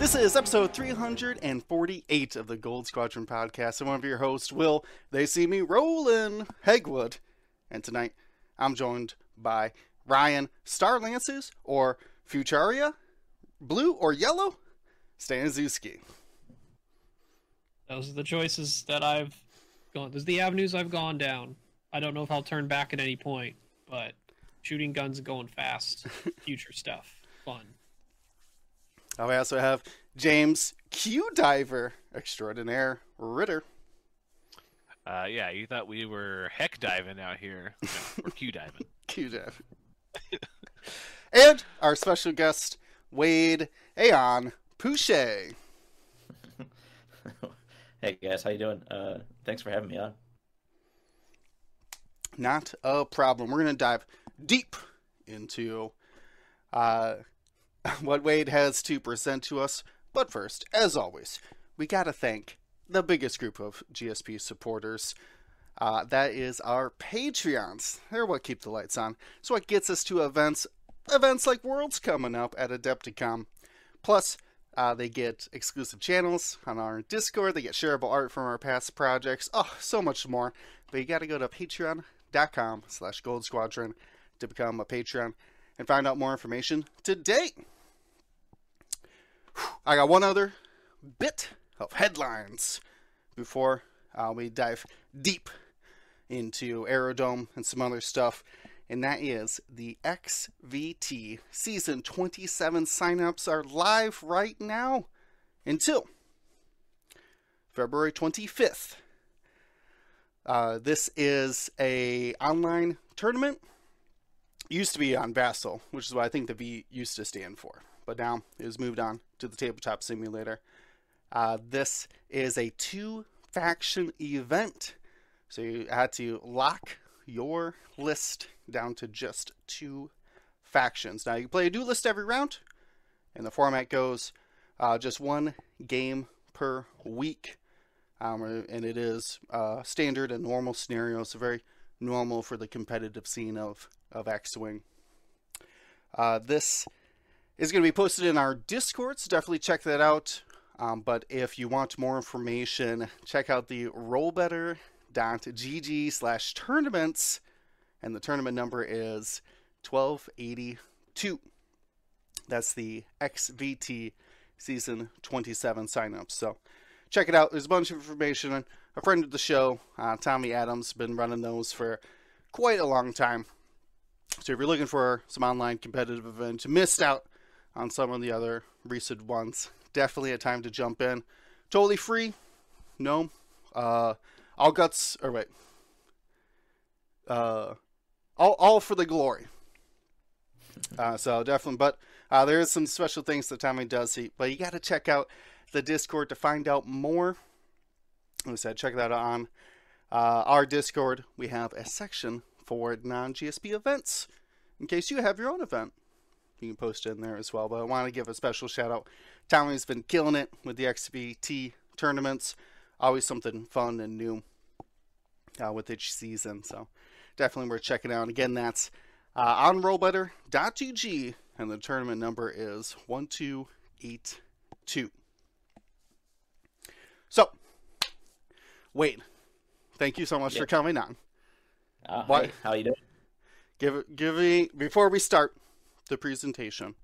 This is episode 348 of the Gold Squadron podcast. I'm one of your hosts, Will. They see me rolling, Hegwood. And tonight, I'm joined by Ryan Starlances or Fucharia, Blue or Yellow, Staniszewski. Those are the choices that I've gone. Those are the avenues I've gone down. I don't know if I'll turn back at any point, but shooting guns and going fast, future stuff, fun. Oh, we also have James Q Diver Extraordinaire Ritter. Uh, yeah, you thought we were heck diving out here. No, we're Q diving. Q Diver. and our special guest, Wade Aon Pouche. hey guys, how you doing? Uh, thanks for having me on. Not a problem. We're going to dive deep into uh, what Wade has to present to us. But first, as always, we got to thank the biggest group of GSP supporters. Uh, that is our Patreons. They're what keep the lights on. It's what gets us to events, events like Worlds coming up at Adepticon. Plus, uh, they get exclusive channels on our Discord. They get shareable art from our past projects. Oh, so much more. But you got to go to patreon.com slash gold squadron to become a Patreon and find out more information today. I got one other bit of headlines before uh, we dive deep into Aerodome and some other stuff, and that is the XVT Season 27 signups are live right now until February 25th. Uh, this is a online tournament. Used to be on Vassal, which is what I think the V used to stand for, but now it has moved on to the tabletop simulator. Uh, this is a two faction event, so you had to lock your list down to just two factions. Now you play a duelist every round, and the format goes uh, just one game per week, um, and it is uh, standard and normal scenarios, so very normal for the competitive scene of of X-wing. Uh, this is going to be posted in our Discord, so definitely check that out. Um, but if you want more information, check out the rollbetter.gg slash tournaments, and the tournament number is 1282. That's the XVT Season 27 signups. So check it out. There's a bunch of information. A friend of the show, uh, Tommy Adams, been running those for quite a long time. So if you're looking for some online competitive events, missed out on some of the other recent ones. Definitely a time to jump in. Totally free. No. Uh, all guts, or wait. Uh, all, all for the glory. Uh, so definitely, but uh, there is some special things that Tommy does. See, but you got to check out the Discord to find out more. Like I said, check that out on uh, our Discord. We have a section for non GSP events in case you have your own event you can post in there as well. But I want to give a special shout out. Tommy's been killing it with the XVT tournaments. Always something fun and new uh, with each season. So definitely worth checking out. again, that's uh, on rollbetter.gg, and the tournament number is 1282. So, Wade, thank you so much Yep. for coming on. Uh, What? hey, how you doing? Give it, give me before we start the presentation.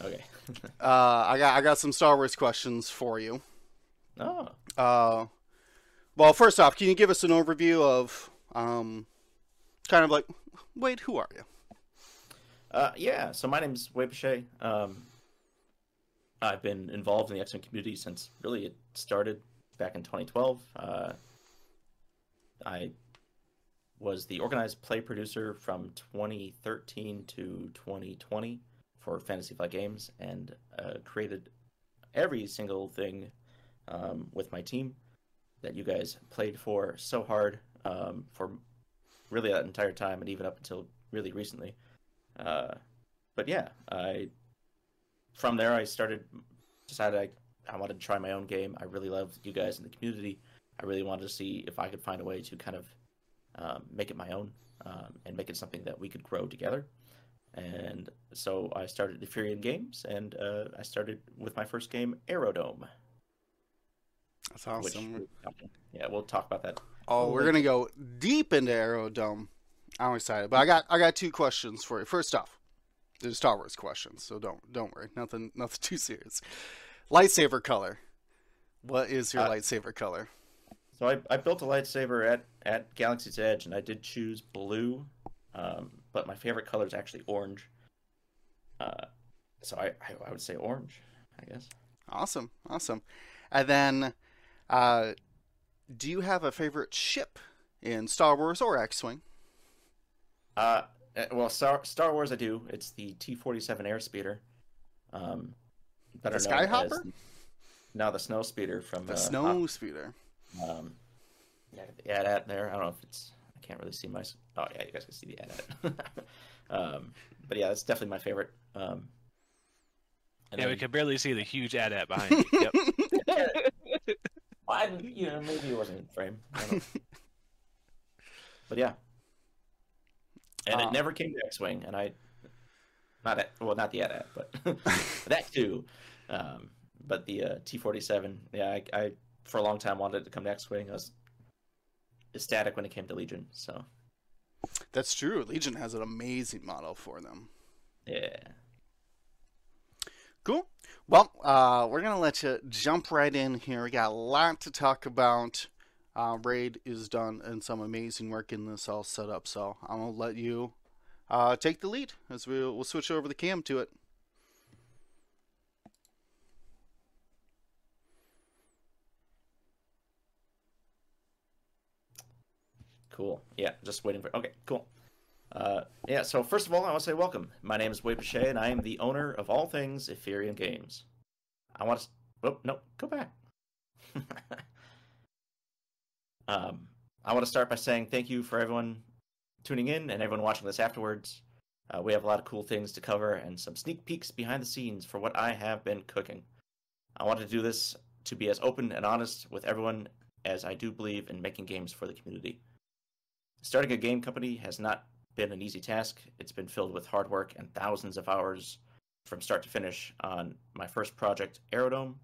Okay. Uh, I got I got some Star Wars questions for you. oh, Uh, well, first off, can you give us an overview of um, kind of like, wait, who are you? uh, yeah. So my name's Wei Pichet. Um, I've been involved in the X-Wing community since really it started back in 2012. Uh, I was the organized play producer from 2013 to 2020 for Fantasy Flight Games, and uh, created every single thing um, with my team that you guys played for so hard um, for really that entire time, and even up until really recently. Uh, but yeah, I from there I started decided I wanted to try my own game. I really loved you guys in the community. I really wanted to see if I could find a way to kind of um, make it my own um, and make it something that we could grow together. and so I started Ephyrean Games, and uh, I started with my first game, Aerodome. That's awesome. Which, yeah, we'll talk about that. Oh, we're gonna go deep into Aerodome. I'm excited, but I got I got two questions for you. First off, there's Star Wars questions, so don't don't worry, nothing nothing too serious. Lightsaber color. What is your Uh, lightsaber color? So I, I built a lightsaber at, at Galaxy's Edge, and I did choose blue, um, but my favorite color is actually orange. Uh, so I, I, I would say orange, I guess. Awesome, awesome. And then, uh, do you have a favorite ship in Star Wars or X-wing? Uh, uh, well, Star, Star Wars I do. It's the T-47 Airspeeder. Um, better The Skyhopper? No, the Snow Speeder from The uh, snow speeder. Um, yeah, the AT-AT there. I don't know if it's. I can't really see my. Oh yeah, you guys can see the AT-AT. um, but yeah, that's definitely my favorite. Um, and Yeah, we then- can barely see the huge AT-AT behind you. Yep. I, you know, maybe it wasn't in frame. I don't know. but yeah, and Uh, it never came to X-wing, and I, not at, well, not the AT-AT, but that too. Um, but the uh, T-47, yeah, I, I for a long time wanted it to come to X-wing. I was ecstatic when it came to Legion. So That's true. Legion has an amazing model for them. yeah, Cool. Well, uh, we're gonna let you jump right in here. We got a lot to talk about. Uh, Raid is done and some amazing work in this all set up. So I'm gonna let you uh, take the lead as we we'll switch over the cam to it. Cool. Yeah, just waiting for. Okay, cool. Uh, yeah. So first of all, I want to say welcome. My name is Wade Pache, and I am the owner of all things Ephyrean Games. I want to. Oh no, go back. um, I want to start by saying thank you for everyone tuning in and everyone watching this afterwards. Uh, we have a lot of cool things to cover and some sneak peeks behind the scenes for what I have been cooking. I want to do this to be as open and honest with everyone as I do believe in making games for the community. Starting a game company has not been an easy task. It's been filled with hard work and thousands of hours from start to finish on my first project, Aerodome,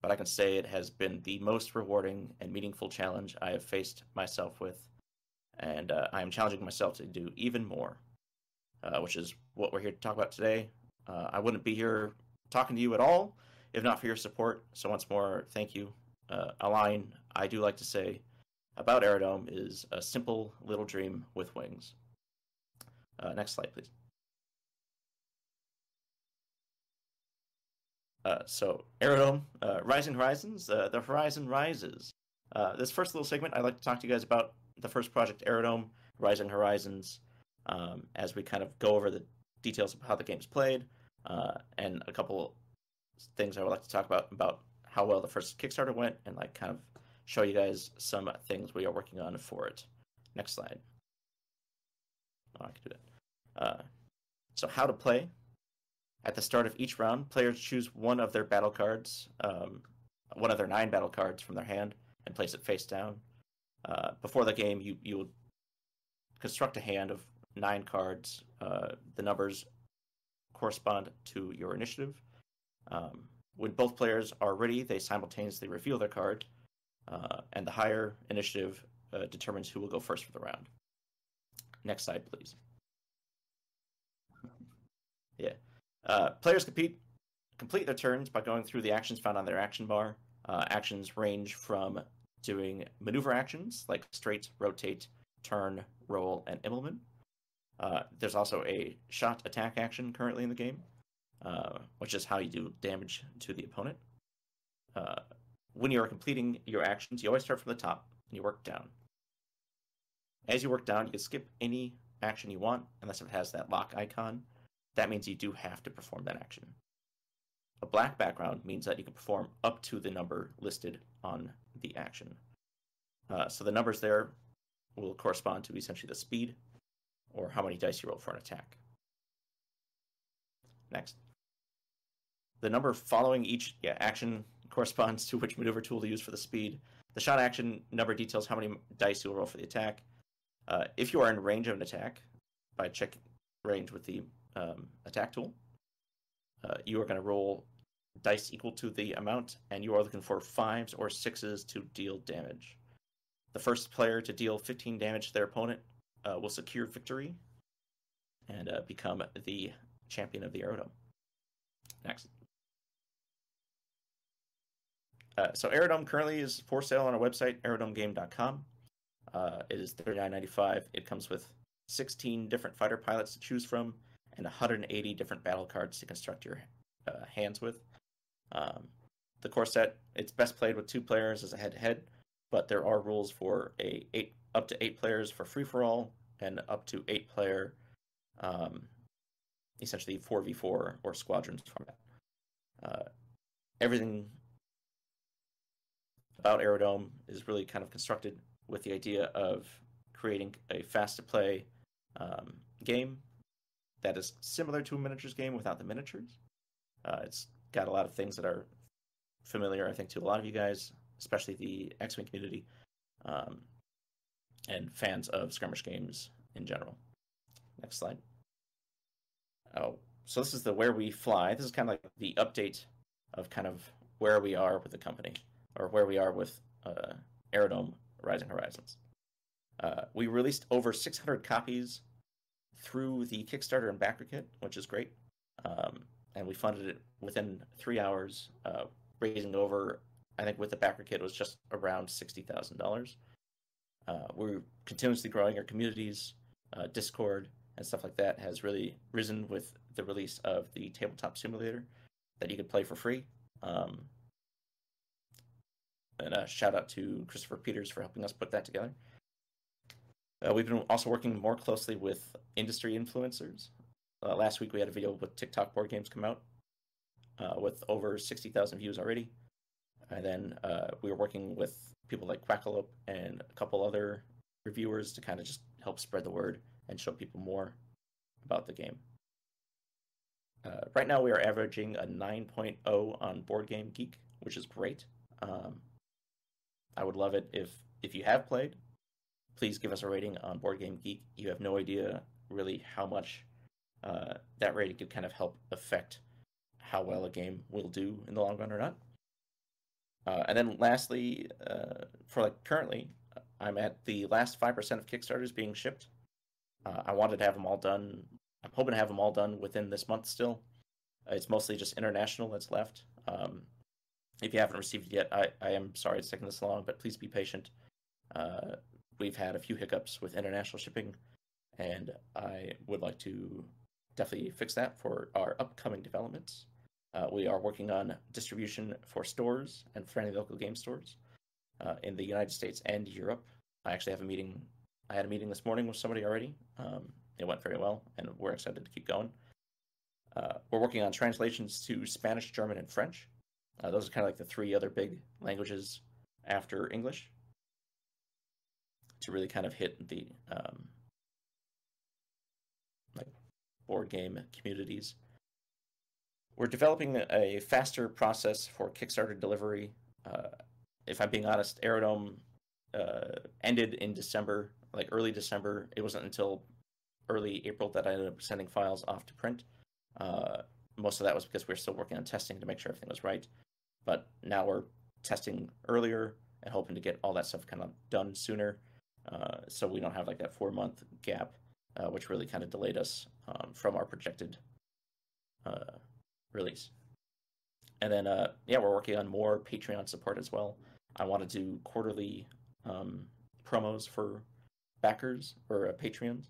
but I can say it has been the most rewarding and meaningful challenge I have faced myself with, and uh, I am challenging myself to do even more, uh, which is what we're here to talk about today. Uh, I wouldn't be here talking to you at all if not for your support. So once more, thank you. Uh, a line I do like to say about Aerodome is a simple little dream with wings. Uh, next slide, please. Uh, so, Aerodome, Rising Horizons, the horizon rises. This first little segment, I'd like to talk to you guys about the first project, Aerodome, Rising Horizons, um, as we kind of go over the details of how the game's played, uh, and a couple things I would like to talk about about how well the first Kickstarter went, and like kind of show you guys some things we are working on for it. Next slide. Oh, I can do that. Uh, so, how to play. At the start of each round, players choose one of their battle cards, um, one of their nine battle cards from their hand, and place it face down. Uh, before the game, you you will construct a hand of nine cards. Uh, the numbers correspond to your initiative. Um, when both players are ready, they simultaneously reveal their card, uh, and the higher initiative uh, determines who will go first for the round. Next slide, please. Yeah. Uh, players compete complete their turns by going through the actions found on their action bar. Uh, actions range from doing maneuver actions like straight, rotate, turn, roll, and implement. Uh, there's also a shot attack action currently in the game, uh, which is how you do damage to the opponent. Uh, when you are completing your actions, you always start from the top and you work down. As you work down, you can skip any action you want unless it has that lock icon. That means you do have to perform that action. A black background means that you can perform up to the number listed on the action. Uh, so the numbers there will correspond to essentially the speed or how many dice you roll for an attack. Next. The number following each yeah, action corresponds to which maneuver tool to use for the speed. The shot action number details how many dice you'll roll for the attack. Uh, if you are in range of an attack, by checking range with the um, attack tool. Uh, you are going to roll dice equal to the amount, and you are looking for fives or sixes to deal damage. The first player to deal 15 damage to their opponent uh, will secure victory and uh, become the champion of the Aerodome. Next. Uh, so Aerodome currently is for sale on our website, aerodomegame.com. Uh, it is $39.95. It comes with 16 different fighter pilots to choose from and 180 different battle cards to construct your uh, hands with. Um, the core set it's best played with two players as a head-to-head, but there are rules for a eight up to eight players for free for all and up to eight player, um, essentially four v four or squadrons format. Uh, everything about Aerodome is really kind of constructed with the idea of creating a fast to play um, game that is similar to a miniatures game without the miniatures. Uh, it's got a lot of things that are familiar, I think, to a lot of you guys, especially the X Wing community um, and fans of skirmish games in general. Next slide. Oh, so this is the where we fly. This is kind of like the update of kind of where we are with the company or where we are with uh, Aerodome Rising Horizons. Uh, we released over 600 copies through the Kickstarter and backer kit, which is great. Um, and we funded it within three hours, uh, raising over, I think with the backer kit, it was just around $60,000. Uh, we're continuously growing our communities, uh, Discord, and stuff like that has really risen with the release of the tabletop simulator that you could play for free. Um, and a shout out to Christopher Peters for helping us put that together. Uh, we've been also working more closely with industry influencers. Uh, last week we had a video with TikTok board games come out uh, with over 60,000 views already. And then uh, we were working with people like Quackalope and a couple other reviewers to kind of just help spread the word and show people more about the game. Uh, right now we are averaging a 9.0 on Board Game Geek, which is great. Um, I would love it if if you have played, please give us a rating on Board Game Geek. You have no idea really how much uh, that rating could kind of help affect how well a game will do in the long run or not. Uh, and then lastly, uh, for like currently, I'm at the last five percent of Kickstarters being shipped. Uh, I wanted to have them all done. I'm hoping to have them all done within this month. Still, it's mostly just international that's left. Um, if you haven't received it yet, I, I am sorry it's taking this long, but please be patient. Uh, we've had a few hiccups with international shipping, and I would like to definitely fix that for our upcoming developments. Uh, we are working on distribution for stores and any local game stores uh, in the United States and Europe. I actually have a meeting. I had a meeting this morning with somebody already. Um, it went very well, and we're excited to keep going. Uh, we're working on translations to Spanish, German, and French. Uh, those are kind of like the three other big languages after English to really kind of hit the um, like board game communities. We're developing a faster process for Kickstarter delivery. Uh, if I'm being honest, Aerodome uh, ended in December, like early December. It wasn't until early April that I ended up sending files off to print. Uh, most of that was because we are still working on testing to make sure everything was right. But now we're testing earlier and hoping to get all that stuff kind of done sooner, uh, so we don't have like that four month gap, uh, which really kind of delayed us um, from our projected uh, release. And then, uh, yeah, we're working on more Patreon support as well. I want to do quarterly um, promos for backers or uh, Patreons.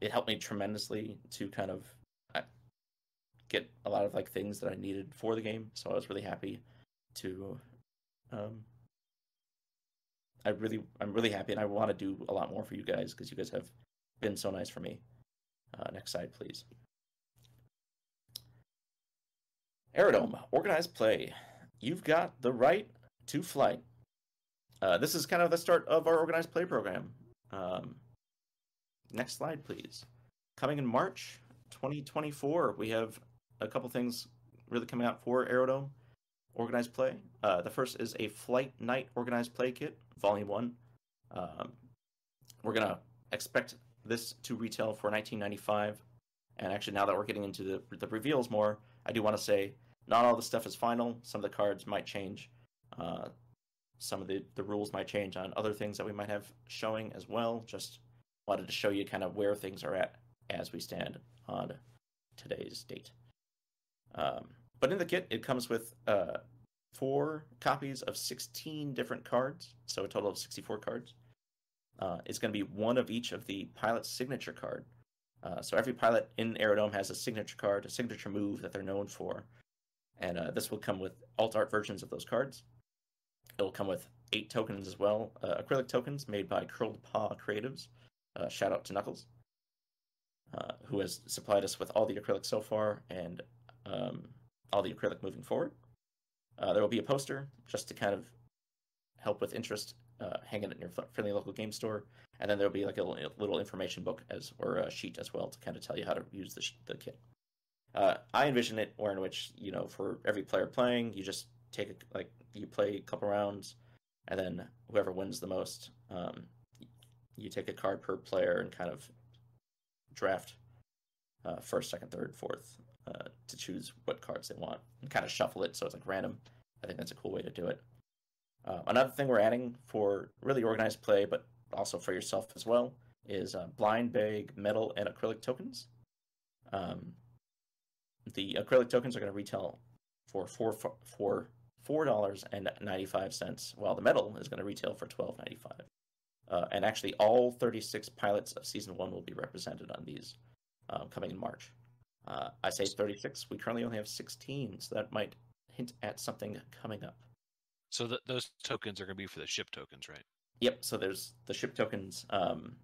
It helped me tremendously to kind of get a lot of like things that I needed for the game. So I was really happy to. Um, I really, I'm really happy, and I want to do a lot more for you guys because you guys have been so nice for me. Uh, next slide, please. Aerodome, organized play. You've got the right to flight. Uh, this is kind of the start of our organized play program. Um, next slide, please. Coming in March 2024, we have a couple things really coming out for Aerodome organized play. Uh, the first is a Flight Night organized play kit, Volume One. Um, we're gonna expect this to retail for 19.95, And actually, now that we're getting into the the reveals more, I do want to say not all the stuff is final. Some of the cards might change. Uh, some of the, the rules might change on other things that we might have showing as well. Just wanted to show you kind of where things are at as we stand on today's date. Um, but in the kit, it comes with uh, four copies of 16 different cards, so a total of 64 cards. Uh, it's going to be one of each of the pilot's signature card. Uh, so every pilot in Aerodome has a signature card, a signature move that they're known for, and uh, this will come with alt art versions of those cards. It'll come with eight tokens as well, uh, acrylic tokens made by Curled Paw Creatives. Uh, shout out to Knuckles, who has supplied us with all the acrylic so far and um, all the acrylic moving forward. Uh, there will be a poster just to kind of help with interest, uh, hang it in your friendly local game store, and then there'll be like a little, little information book as or a sheet as well to kind of tell you how to use the, the kit. Uh, I envision it where in which you know for every player playing, you just take a, like you play a couple rounds, and then whoever wins the most, um, you take a card per player and kind of draft uh, first, second, third, fourth uh, to choose what cards they want and kind of shuffle it so it's like random. I think that's a cool way to do it. Uh, another thing we're adding for really organized play, but also for yourself as well, is uh, blind bag metal and acrylic tokens. Um, the acrylic tokens are going to retail for four for four dollars and ninety five cents, while the metal is going to retail for twelve ninety five. Uh, and actually, all thirty six pilots of season one will be represented on these uh, coming in March. Uh, I say thirty six. We currently only have sixteen, so that might hint at something coming up. So th- those tokens are going to be for the ship tokens, right? Yep. So there's the ship tokens. Um,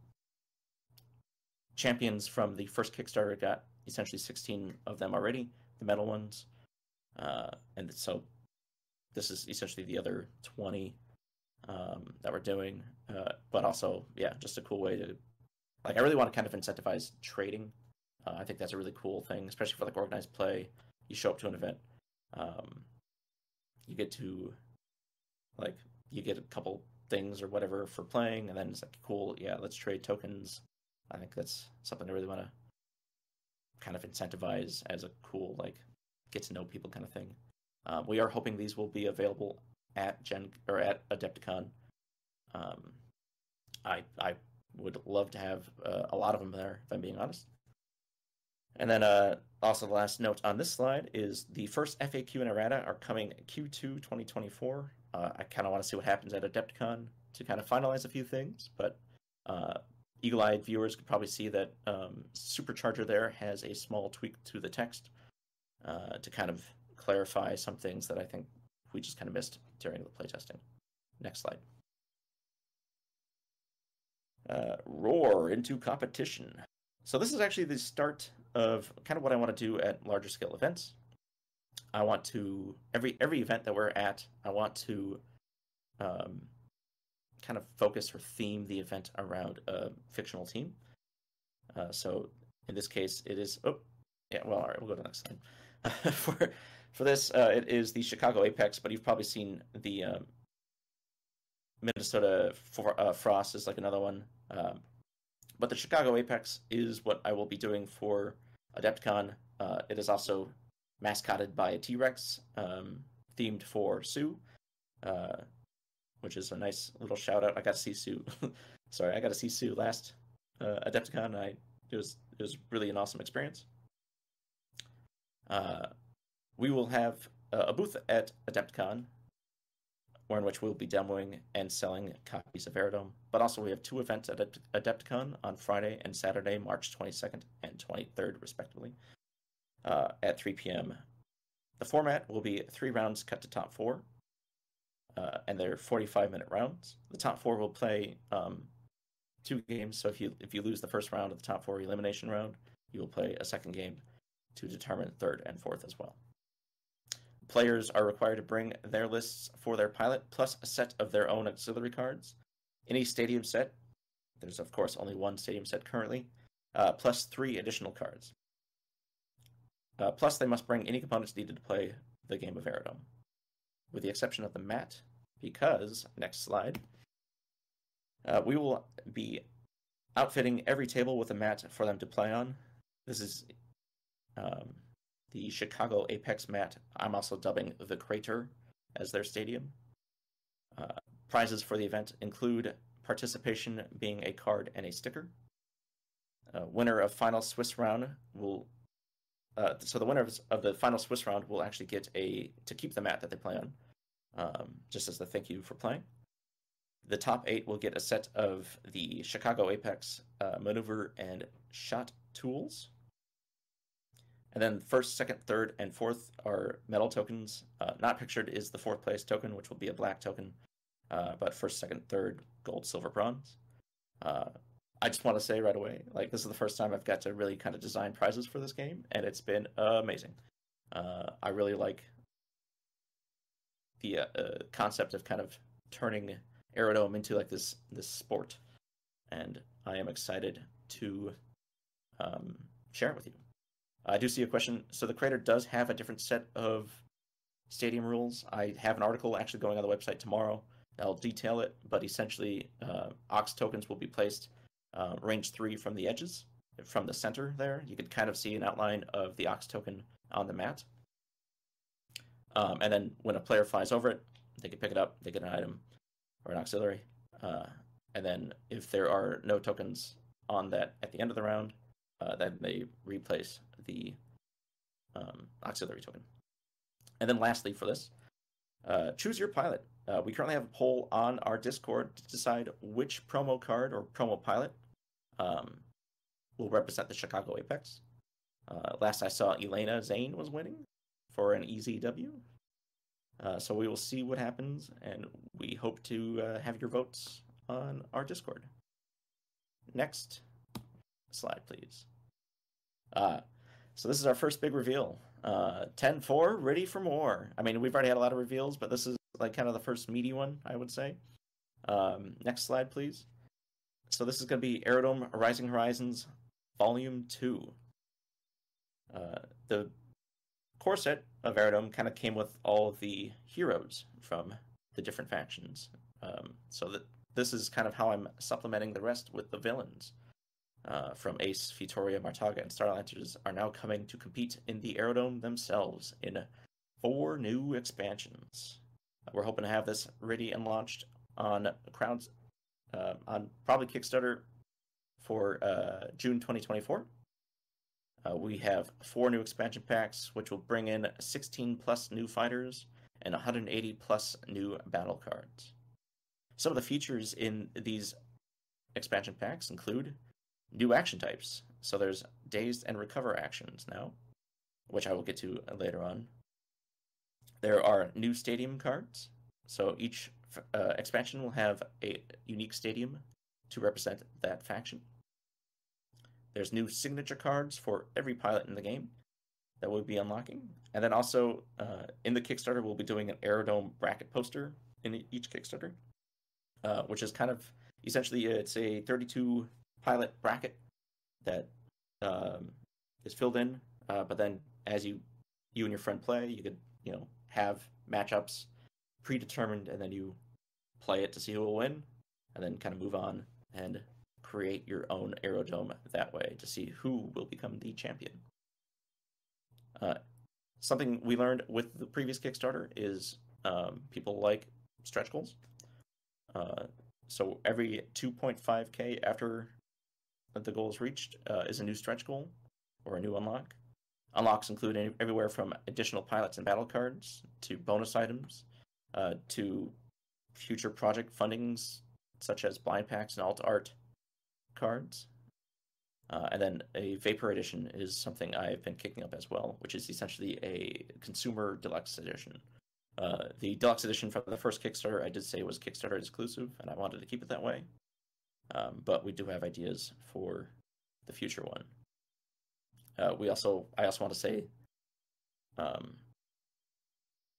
champions from the first Kickstarter got essentially 16 of them already, the metal ones. Uh, and so this is essentially the other 20 um, that we're doing. Uh, but also, yeah, just a cool way to, like, I really want to kind of incentivize trading. Uh, I think that's a really cool thing, especially for like organized play. You show up to an event, um, you get to, like, you get a couple things or whatever for playing, and then it's like, cool, yeah, let's trade tokens. I think that's something I really want to kind of incentivize as a cool, like, get to know people kind of thing. Um, we are hoping these will be available at Gen or at Adepticon. Um, I I would love to have uh, a lot of them there, if I'm being honest. And then uh, also the last note on this slide is the first FAQ and errata are coming Q2 2024. Uh, I kind of want to see what happens at Adepticon to kind of finalize a few things, but uh, eagle-eyed viewers could probably see that um, Supercharger there has a small tweak to the text uh, to kind of clarify some things that I think we just kind of missed during the playtesting. Next slide. Uh, roar into competition. So this is actually the start of kind of what I want to do at larger scale events. I want to every every event that we're at, I want to um, kind of focus or theme the event around a fictional team. Uh, so in this case, it is. Oh, yeah. Well, all right. We'll go to the next slide. for for this, uh, it is the Chicago Apex, but you've probably seen the um, Minnesota for, uh, Frost is like another one. Um, but the Chicago Apex is what I will be doing for Adepticon. Uh, it is also mascotted by a T Rex, um, themed for Sue, uh, which is a nice little shout out. I got to see Sue. Sorry, I got to see Sue last uh, Adepticon. I it was it was really an awesome experience. Uh, we will have a booth at Adepticon, where in which we'll be demoing and selling copies of Aerodome. But also, we have two events at Adepticon on Friday and Saturday, March 22nd and 23rd, respectively, uh, at 3 p.m. The format will be three rounds cut to top four, uh, and they're 45 minute rounds. The top four will play um, two games. So if you if you lose the first round of the top four elimination round, you will play a second game to determine third and fourth as well. Players are required to bring their lists for their pilot plus a set of their own auxiliary cards. Any stadium set, there's of course only one stadium set currently, uh, plus three additional cards. Uh, plus, they must bring any components needed to play the game of Aerodome, with the exception of the mat, because, next slide, uh, we will be outfitting every table with a mat for them to play on. This is um, the Chicago Apex mat. I'm also dubbing the Crater as their stadium. Uh, prizes for the event include participation being a card and a sticker. Uh, winner of final Swiss round will. Uh, so the winner of the final Swiss round will actually get a to keep the mat that they play on, um, just as a thank you for playing. The top eight will get a set of the Chicago Apex uh, maneuver and shot tools. And then first, second, third, and fourth are medal tokens. Uh, not pictured is the fourth place token, which will be a black token. Uh, but first, second, third, gold, silver, bronze. Uh, I just want to say right away, like this is the first time I've got to really kind of design prizes for this game, and it's been amazing. Uh, I really like the uh, uh, concept of kind of turning Aerodome into like this this sport, and I am excited to um, share it with you. I do see a question. So the crater does have a different set of stadium rules. I have an article actually going on the website tomorrow. I'll detail it, but essentially, uh, ox tokens will be placed uh, range three from the edges, from the center there. You could kind of see an outline of the ox token on the mat. Um, and then when a player flies over it, they can pick it up, they get an item or an auxiliary. Uh, and then if there are no tokens on that at the end of the round, uh, then they replace the um, auxiliary token. And then lastly for this, uh, choose your pilot. Uh, we currently have a poll on our Discord to decide which promo card or promo pilot um, will represent the Chicago Apex. Uh, last I saw, Elena Zane was winning for an easy W. Uh, so we will see what happens, and we hope to uh, have your votes on our Discord. Next slide, please. So this is our first big reveal. Uh, 10-4, ready for more. I mean, we've already had a lot of reveals, but this is like kind of the first meaty one, I would say. Um, next slide, please. So this is going to be Aerodome Rising Horizons Volume 2. Uh, the core set of Aerodome kind of came with all the heroes from the different factions. Um, so that this is kind of how I'm supplementing the rest with the villains. Uh, from Ace, Fitoria, Martaga, and Starlanders are now coming to compete in the Aerodome themselves in four new expansions. We're hoping to have this ready and launched on crowds uh, on probably Kickstarter for uh, June 2024. Uh, we have four new expansion packs, which will bring in 16 plus new fighters and 180 plus new battle cards. Some of the features in these expansion packs include new action types. So there's dazed and recover actions now, which I will get to later on. There are new stadium cards. So each uh, expansion will have a unique stadium to represent that faction. There's new signature cards for every pilot in the game that we'll be unlocking. And then also uh, in the Kickstarter, we'll be doing an Aerodome bracket poster in each Kickstarter, uh, which is kind of essentially it's a 32 pilot bracket that um, is filled in. Uh, but then as you you and your friend play, you could you know have matchups predetermined, and then you play it to see who will win, and then kind of move on and create your own aerodome that way to see who will become the champion. Uh, something we learned with the previous Kickstarter is um, people like stretch goals. Uh, so every 2.5k after the goal is reached uh, is a new stretch goal or a new unlock. Unlocks include any, everywhere from additional pilots and battle cards to bonus items uh, to future project fundings such as blind packs and alt art cards. Uh, and then a Vapor Edition is something I've been kicking up as well, which is essentially a consumer deluxe edition. Uh, the deluxe edition from the first Kickstarter I did say was Kickstarter exclusive, and I wanted to keep it that way. Um, but we do have ideas for the future one. Uh, we also, I also want to say, um,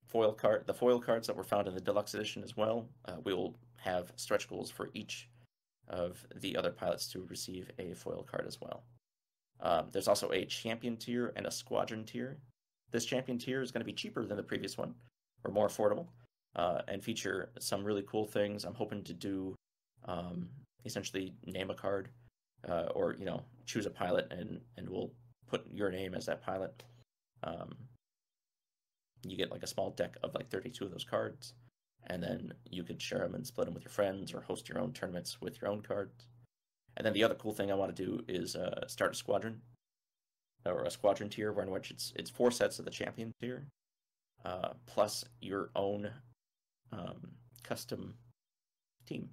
foil card, the foil cards that were found in the deluxe edition as well. Uh, we will have stretch goals for each of the other pilots to receive a foil card as well. Um, there's also a champion tier and a squadron tier. This champion tier is going to be cheaper than the previous one, or more affordable, uh, and feature some really cool things. I'm hoping to do um, essentially name a card, uh, or you know choose a pilot, and and we'll put your name as that pilot. Um, you get like a small deck of like 32 of those cards, and then you could share them and split them with your friends or host your own tournaments with your own cards. And then the other cool thing I want to do is uh, start a squadron or a squadron tier, where in which it's it's four sets of the champion tier, uh, plus your own um, custom team.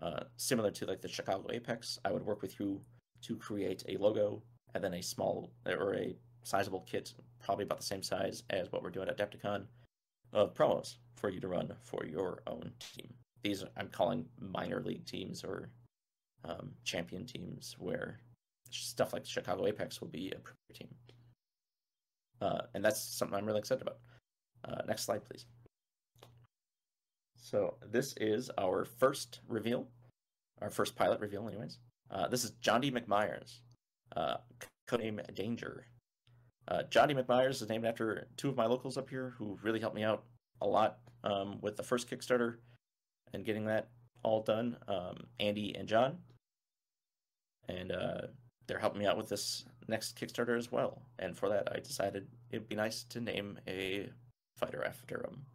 Uh, similar to like the Chicago Apex, I would work with you to create a logo and then a small or a sizable kit, probably about the same size as what we're doing at Adepticon, of promos for you to run for your own team. These I'm calling minor league teams or um, champion teams, where stuff like Chicago Apex will be a premier team. Uh, and that's something I'm really excited about. Uh, next slide, please. So this is our first reveal, our first pilot reveal, anyways. Uh, this is John D. McMyers, uh, codename Danger. Uh, John D. McMyers is named after two of my locals up here who really helped me out a lot um, with the first Kickstarter and getting that all done. Um, Andy and John, and uh, they're helping me out with this next Kickstarter as well. And for that, I decided it'd be nice to name a fighter after them.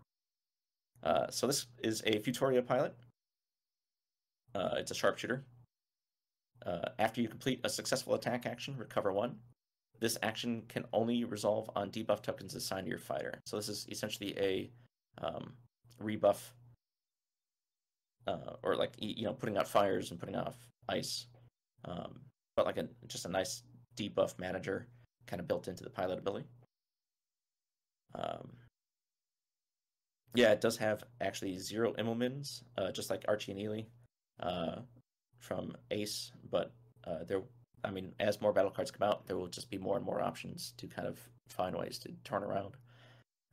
Uh, so this is a Futoria pilot. Uh, it's a sharpshooter. Uh, after you complete a successful attack action, recover one. This action can only resolve on debuff tokens assigned to your fighter. So this is essentially a um, rebuff, uh, or like you know putting out fires and putting off ice, um, but like a just a nice debuff manager kind of built into the pilot ability. Um, yeah, it does have actually zero Immelmans, uh, just like Archie and Ely uh, from Ace. But uh, there, I mean, as more battle cards come out, there will just be more and more options to kind of find ways to turn around.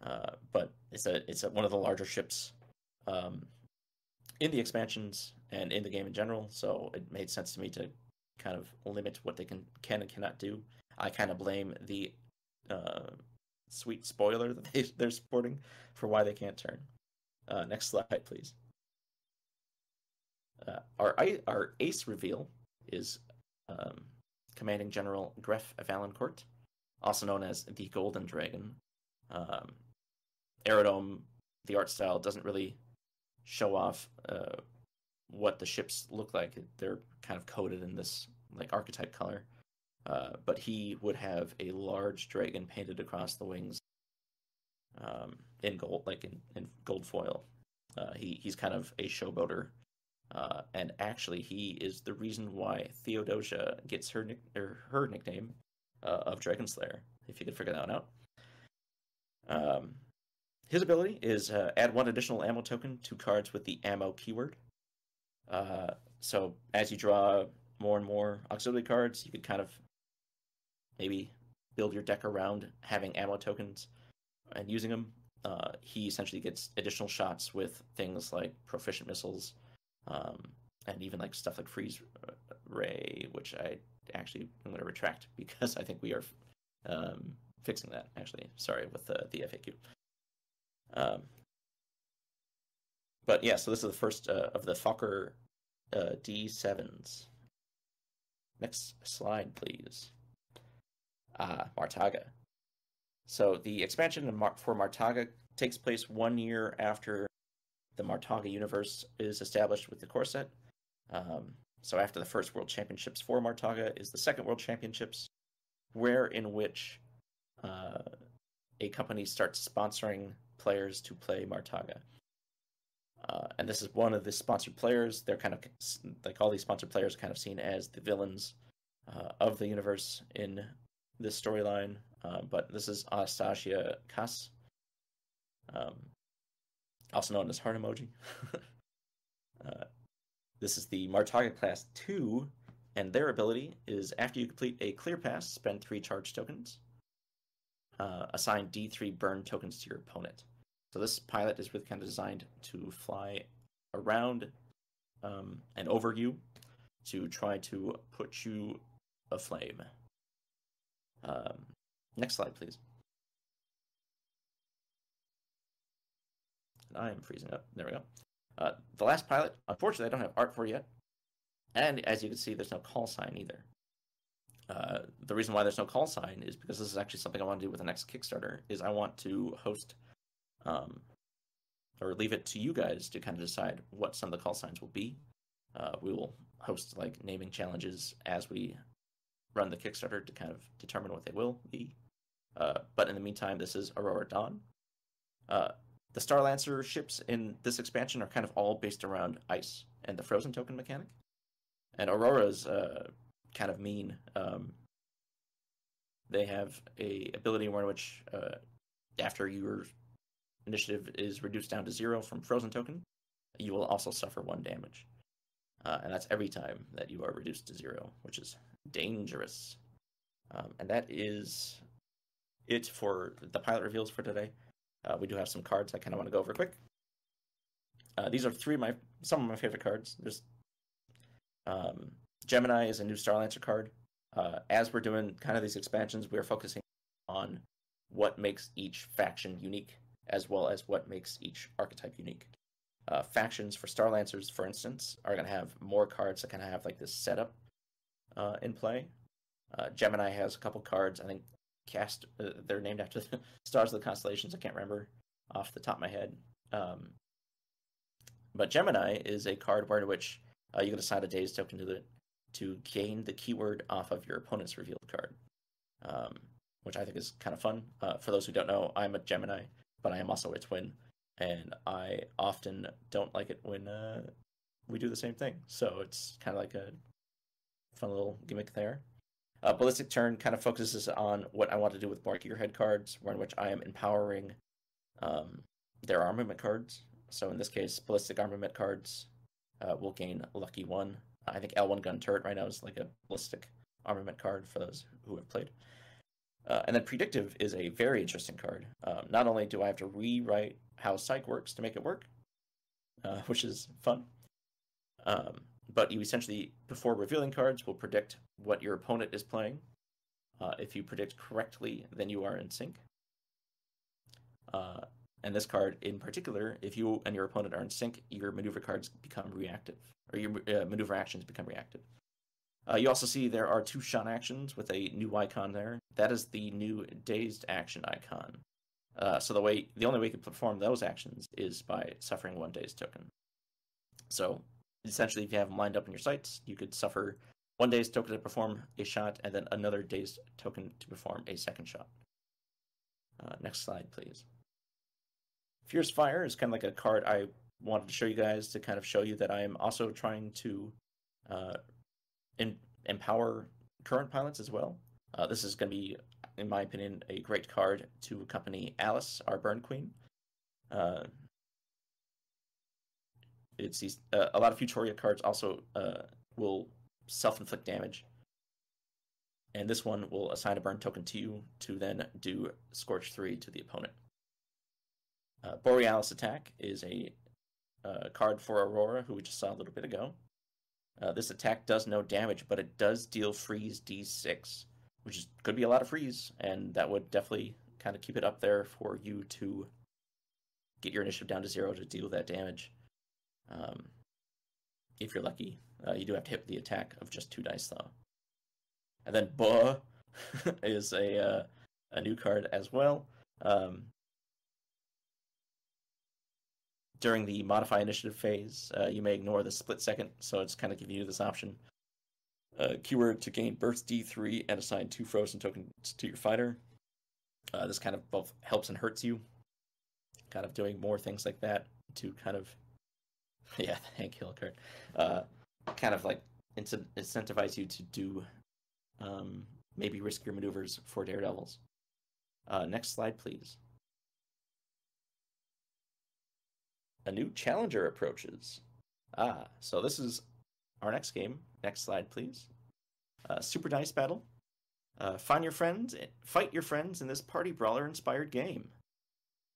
Uh, but it's a it's a, one of the larger ships um, in the expansions and in the game in general. So it made sense to me to kind of limit what they can can and cannot do. I kind of blame the uh, sweet spoiler that they, they're supporting for why they can't turn. Uh, next slide, please. Uh, our our ace reveal is um, Commanding General Gref Valancourt, also known as the Golden Dragon. Um, Aerodome, the art style doesn't really show off uh, what the ships look like. They're kind of coated in this like archetype color. Uh, but he would have a large dragon painted across the wings um, in gold, like in, in gold foil. Uh, he he's kind of a showboater, uh, and actually he is the reason why Theodosia gets her nick- her nickname uh, of Dragon Slayer. If you could figure that one out. Um, his ability is uh, add one additional ammo token to cards with the ammo keyword. Uh, so as you draw more and more auxiliary cards, you could kind of maybe build your deck around having ammo tokens and using them. Uh, he essentially gets additional shots with things like proficient missiles, um, and even like stuff like freeze ray, which I actually am going to retract because I think we are um, fixing that. Actually, sorry with the the FAQ. Um, but yeah, so this is the first uh, of the Fokker uh, D7s. Next slide, please. Ah, Martaga. So the expansion for Martaga takes place one year after the Martaga universe is established with the core set. Um, so after the first World Championships for Martaga is the second World Championships, where in which uh, a company starts sponsoring players to play Martaga. Uh, and this is one of the sponsored players. They're kind of like all these sponsored players, kind of seen as the villains uh, of the universe in this storyline. Uh, but this is Anastasia Kass, um, also known as Heart Emoji. Uh, this is the Martaga Class 2, and their ability is after you complete a clear pass, spend three charge tokens. Uh, assign D3 burn tokens to your opponent. So this pilot is really kind of designed to fly around um, and over you to try to put you aflame. Um, next slide, please. And I am freezing up. There we go. Uh, the last pilot, unfortunately, I don't have art for yet. And as you can see, there's no call sign either. Uh, the reason why there's no call sign is because this is actually something I want to do with the next Kickstarter. Is I want to host, um, or leave it to you guys to kind of decide what some of the call signs will be. Uh, we will host like naming challenges as we run the Kickstarter to kind of determine what they will be. Uh, but in the meantime, this is Aurora Dawn. Uh, the Star Lancer ships in this expansion are kind of all based around ice and the frozen token mechanic. And Aurora's uh, kind of mean. Um, they have a ability where in which uh, after your initiative is reduced down to zero from frozen token, you will also suffer one damage. Uh, and that's every time that you are reduced to zero, which is dangerous. Um, and that is it for the pilot reveals for today. Uh, we do have some cards I kind of want to go over quick. Uh, these are three of my some of my favorite cards. There's um, Gemini is a new Starlancer card. Uh, as we're doing kind of these expansions, we are focusing on what makes each faction unique, as well as what makes each archetype unique. Uh, factions for Starlancers, for instance, are going to have more cards that kind of have like this setup uh, in play. Uh, Gemini has a couple cards. I think cast uh, they're named after the stars of the constellations. I can't remember off the top of my head. Um, but Gemini is a card where in which uh, you can assign a dazed token to the to gain the keyword off of your opponent's revealed card, um, which I think is kind of fun. Uh, for those who don't know, I'm a Gemini, but I am also a twin, and I often don't like it when uh, we do the same thing. So it's kind of like a fun little gimmick there. Uh, Ballistic Turn kind of focuses on what I want to do with more gearhead cards, in which I am empowering um, their armament cards. So in this case, Ballistic Armament cards uh, will gain Lucky One. I think L1 Gun Turret right now is like a Ballistic Armament card for those who have played. Uh, and then Predictive is a very interesting card. Um, not only do I have to rewrite how Psych works to make it work, uh, which is fun, um, but you essentially, before revealing cards, will predict what your opponent is playing. Uh, if you predict correctly, then you are in sync. Uh, and this card in particular, if you and your opponent are in sync, your maneuver cards become reactive, or your uh, maneuver actions become reactive. Uh, you also see there are two shot actions with a new icon there. That is the new dazed action icon. Uh, so the way, the only way you can perform those actions is by suffering one dazed token. So essentially, if you have them lined up in your sights, you could suffer one dazed token to perform a shot, and then another dazed token to perform a second shot. Uh, next slide, please. Fierce Fire is kind of like a card I wanted to show you guys to kind of show you that I am also trying to uh, in, empower current pilots as well. Uh, this is going to be, in my opinion, a great card to accompany Alice, our Burn Queen. It's these uh, a lot of Futoria cards also uh, will self-inflict damage, and this one will assign a burn token to you to then do Scorch three to the opponent. Uh, Borealis Attack is a uh, card for Aurora, who we just saw a little bit ago. Uh, this attack does no damage, but it does deal freeze D6, which is, could be a lot of freeze, and that would definitely kind of keep it up there for you to get your initiative down to zero to deal that damage. Um, if you're lucky, uh, you do have to hit with the attack of just two dice, though. And then Buh is a uh, a new card as well. Um, during the modify initiative phase, uh, you may ignore the split second, so it's kind of giving you this option. Uh, keyword to gain burst D3 and assign two frozen tokens to your fighter. Uh, this kind of both helps and hurts you. Kind of doing more things like that to kind of, yeah, Hank Hill card, uh, kind of like incentivize you to do um, maybe riskier maneuvers for daredevils. Uh, next slide, please. a new challenger approaches. Ah, so this is our next game. Next slide, please. Uh, Super Dice Battle. Uh, find your friends, fight your friends in this party brawler inspired game.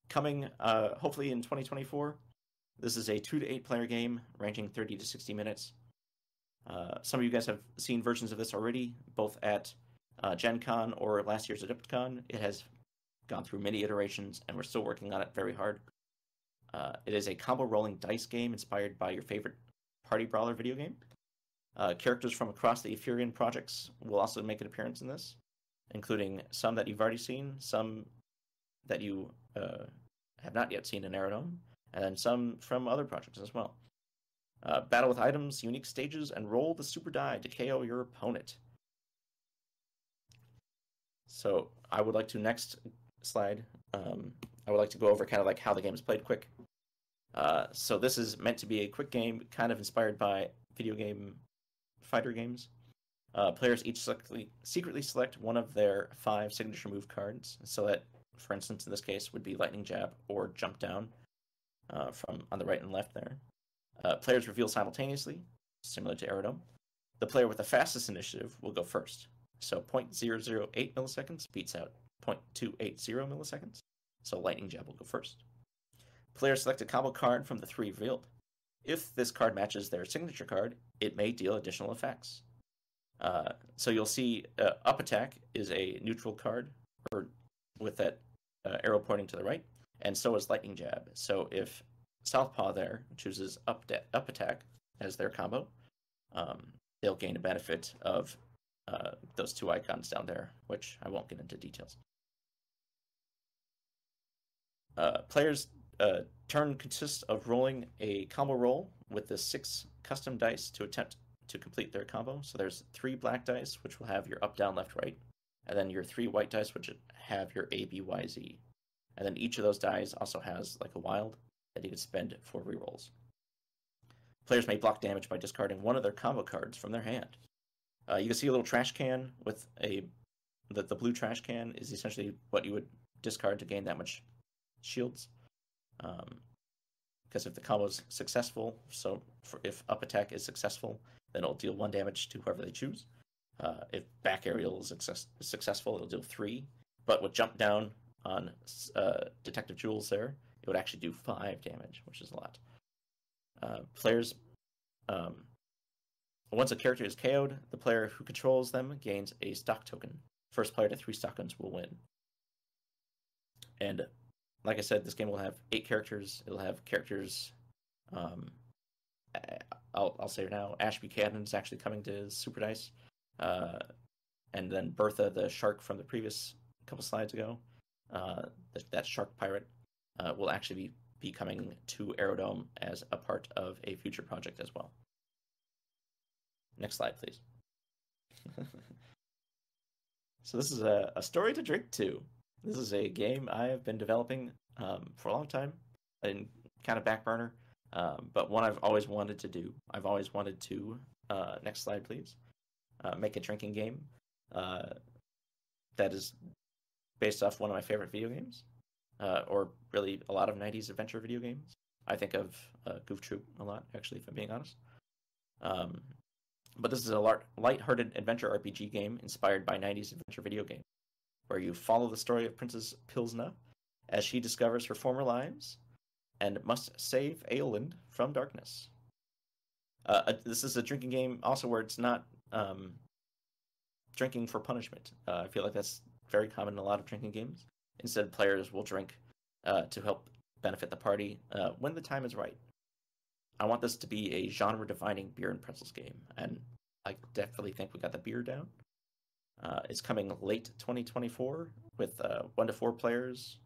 Coming uh, hopefully in 2024. This is a two to eight player game, ranging 30 to 60 minutes. Uh, some of you guys have seen versions of this already, both at uh, Gen Con or last year's Adepticon. It has gone through many iterations, and we're still working on it very hard. Uh, it is a combo rolling dice game inspired by your favorite party brawler video game. Uh, characters from across the Ephyrean projects will also make an appearance in this, including some that you've already seen, some that you uh, have not yet seen in Aerodome, and some from other projects as well. Uh, battle with items, unique stages, and roll the super die to KO your opponent. So I would like to next slide. Um, I would like to go over kind of like how the game is played quick. Uh, so this is meant to be a quick game, kind of inspired by video game fighter games. Uh, players each secretly, secretly select one of their five signature move cards. So that, for instance, in this case, would be lightning jab or jump down uh, from on the right and left there. Uh, players reveal simultaneously, similar to Aerodome. The player with the fastest initiative will go first. So 0.008 milliseconds beats out 0.280 milliseconds. So lightning jab will go first. Players select a combo card from the three revealed. If this card matches their signature card, it may deal additional effects. Uh, so you'll see uh, up attack is a neutral card, or with that uh, arrow pointing to the right, and so is lightning jab. So if Southpaw there chooses up de- up attack as their combo, um, they'll gain a benefit of uh, those two icons down there, which I won't get into details. Uh, players' uh, turn consists of rolling a combo roll with the six custom dice to attempt to complete their combo. So there's three black dice, which will have your up, down, left, right, and then your three white dice, which have your A, B, Y, Z. And then each of those dies also has like a wild that you can spend for rerolls. Players may block damage by discarding one of their combo cards from their hand. Uh, you can see a little trash can with a the, the blue trash can is essentially what you would discard to gain that much shields. Because um, if the combo is successful, so if up attack is successful, then it'll deal one damage to whoever they choose. Uh, if back aerial is success, successful, it'll deal three. But with jump down on uh, Detective Jules there, it would actually do five damage, which is a lot. Uh, players, um, once a character is KO'd, the player who controls them gains a stock token. First player to three tokens will win. And like I said, this game will have eight characters. It'll have characters. Um, I'll I'll say it now. Ash Buchanan is actually coming to Super Dice, uh, and then Bertha, the shark from the previous couple slides ago, uh, that shark pirate, uh, will actually be, be coming to Aerodome as a part of a future project as well. Next slide, please. so this is a, a story to drink to. This is a game I have been developing um, for a long time, and kind of back burner, um, but one I've always wanted to do. I've always wanted to. Uh, next slide, please. Uh, make a drinking game uh, that is based off one of my favorite video games, uh, or really a lot of '90s adventure video games. I think of uh, Goof Troop a lot, actually, if I'm being honest. Um, but this is a light-hearted adventure RPG game inspired by 90s adventure video games where you follow the story of Princess Pilsna as she discovers her former lives and must save Aeland from darkness. Uh, this is a drinking game also where it's not um, drinking for punishment. Uh, I feel like that's very common in a lot of drinking games. Instead, players will drink uh, to help benefit the party uh, when the time is right. I want this to be a genre defining beer and pretzels game, and I definitely think we got the beer down. Uh, it's coming late 2024 with uh, one to four players.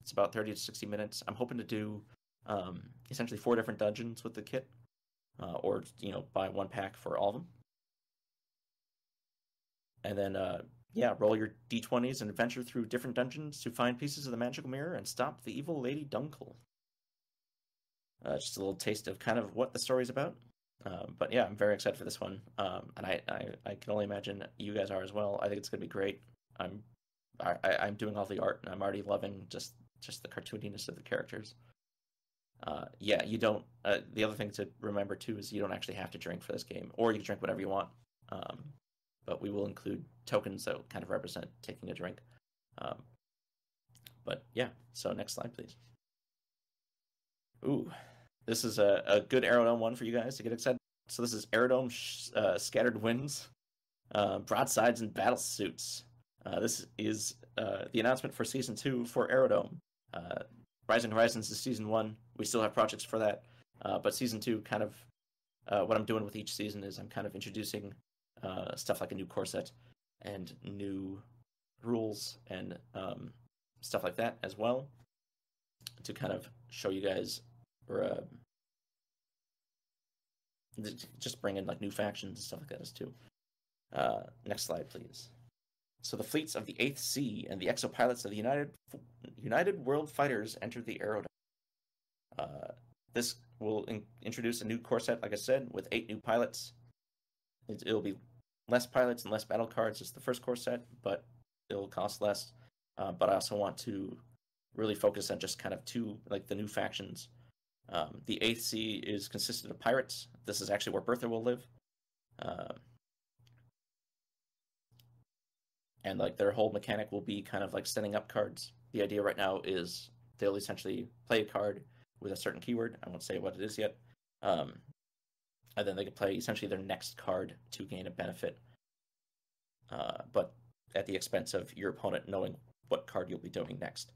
It's about 30 to 60 minutes. I'm hoping to do um, essentially four different dungeons with the kit, uh, or you know, buy one pack for all of them. And then, uh, yeah, roll your d20s and adventure through different dungeons to find pieces of the magical mirror and stop the evil Lady Dunkel. Uh, just a little taste of kind of what the story's about. Um, but yeah, I'm very excited for this one, um, and I, I, I can only imagine you guys are as well. I think it's gonna be great. I'm I, I'm doing all the art, and I'm already loving just just the cartooniness of the characters. Uh, yeah, you don't. Uh, the other thing to remember too is you don't actually have to drink for this game, or you can drink whatever you want. Um, but we will include tokens that kind of represent taking a drink. Um, but yeah, so next slide, please. Ooh, this is a, a good Aerodome one for you guys to get excited. So this is Aerodome uh, Scattered Winds, uh, Broadsides, and Battle Suits. Uh, this is uh, the announcement for Season 2 for Aerodome. Uh, Rising Horizons is Season 1. We still have projects for that. Uh, but Season 2 kind of what I'm doing with each season is I'm kind of introducing uh, stuff like a new core set and new rules and um, stuff like that as well to kind of show you guys or uh, just bring in like new factions and stuff like that as too. Uh, next slide, please. So the fleets of the Eighth Sea and the exopilots of the United United World Fighters entered the Aerodome. Uh, this will in- introduce a new core set, like I said, with eight new pilots. It- it'll be less pilots and less battle cards as the first core set, but it'll cost less. Uh, but I also want to really focus on just kind of two, like the new factions. Um, the Eighth Sea is consisted of pirates. This is actually where Bertha will live. Uh, and like their whole mechanic will be kind of like setting up cards. The idea right now is they'll essentially play a card with a certain keyword. I won't say what it is yet. Um, and then they can play essentially their next card to gain a benefit. Uh, but at the expense of your opponent knowing what card you'll be doing next.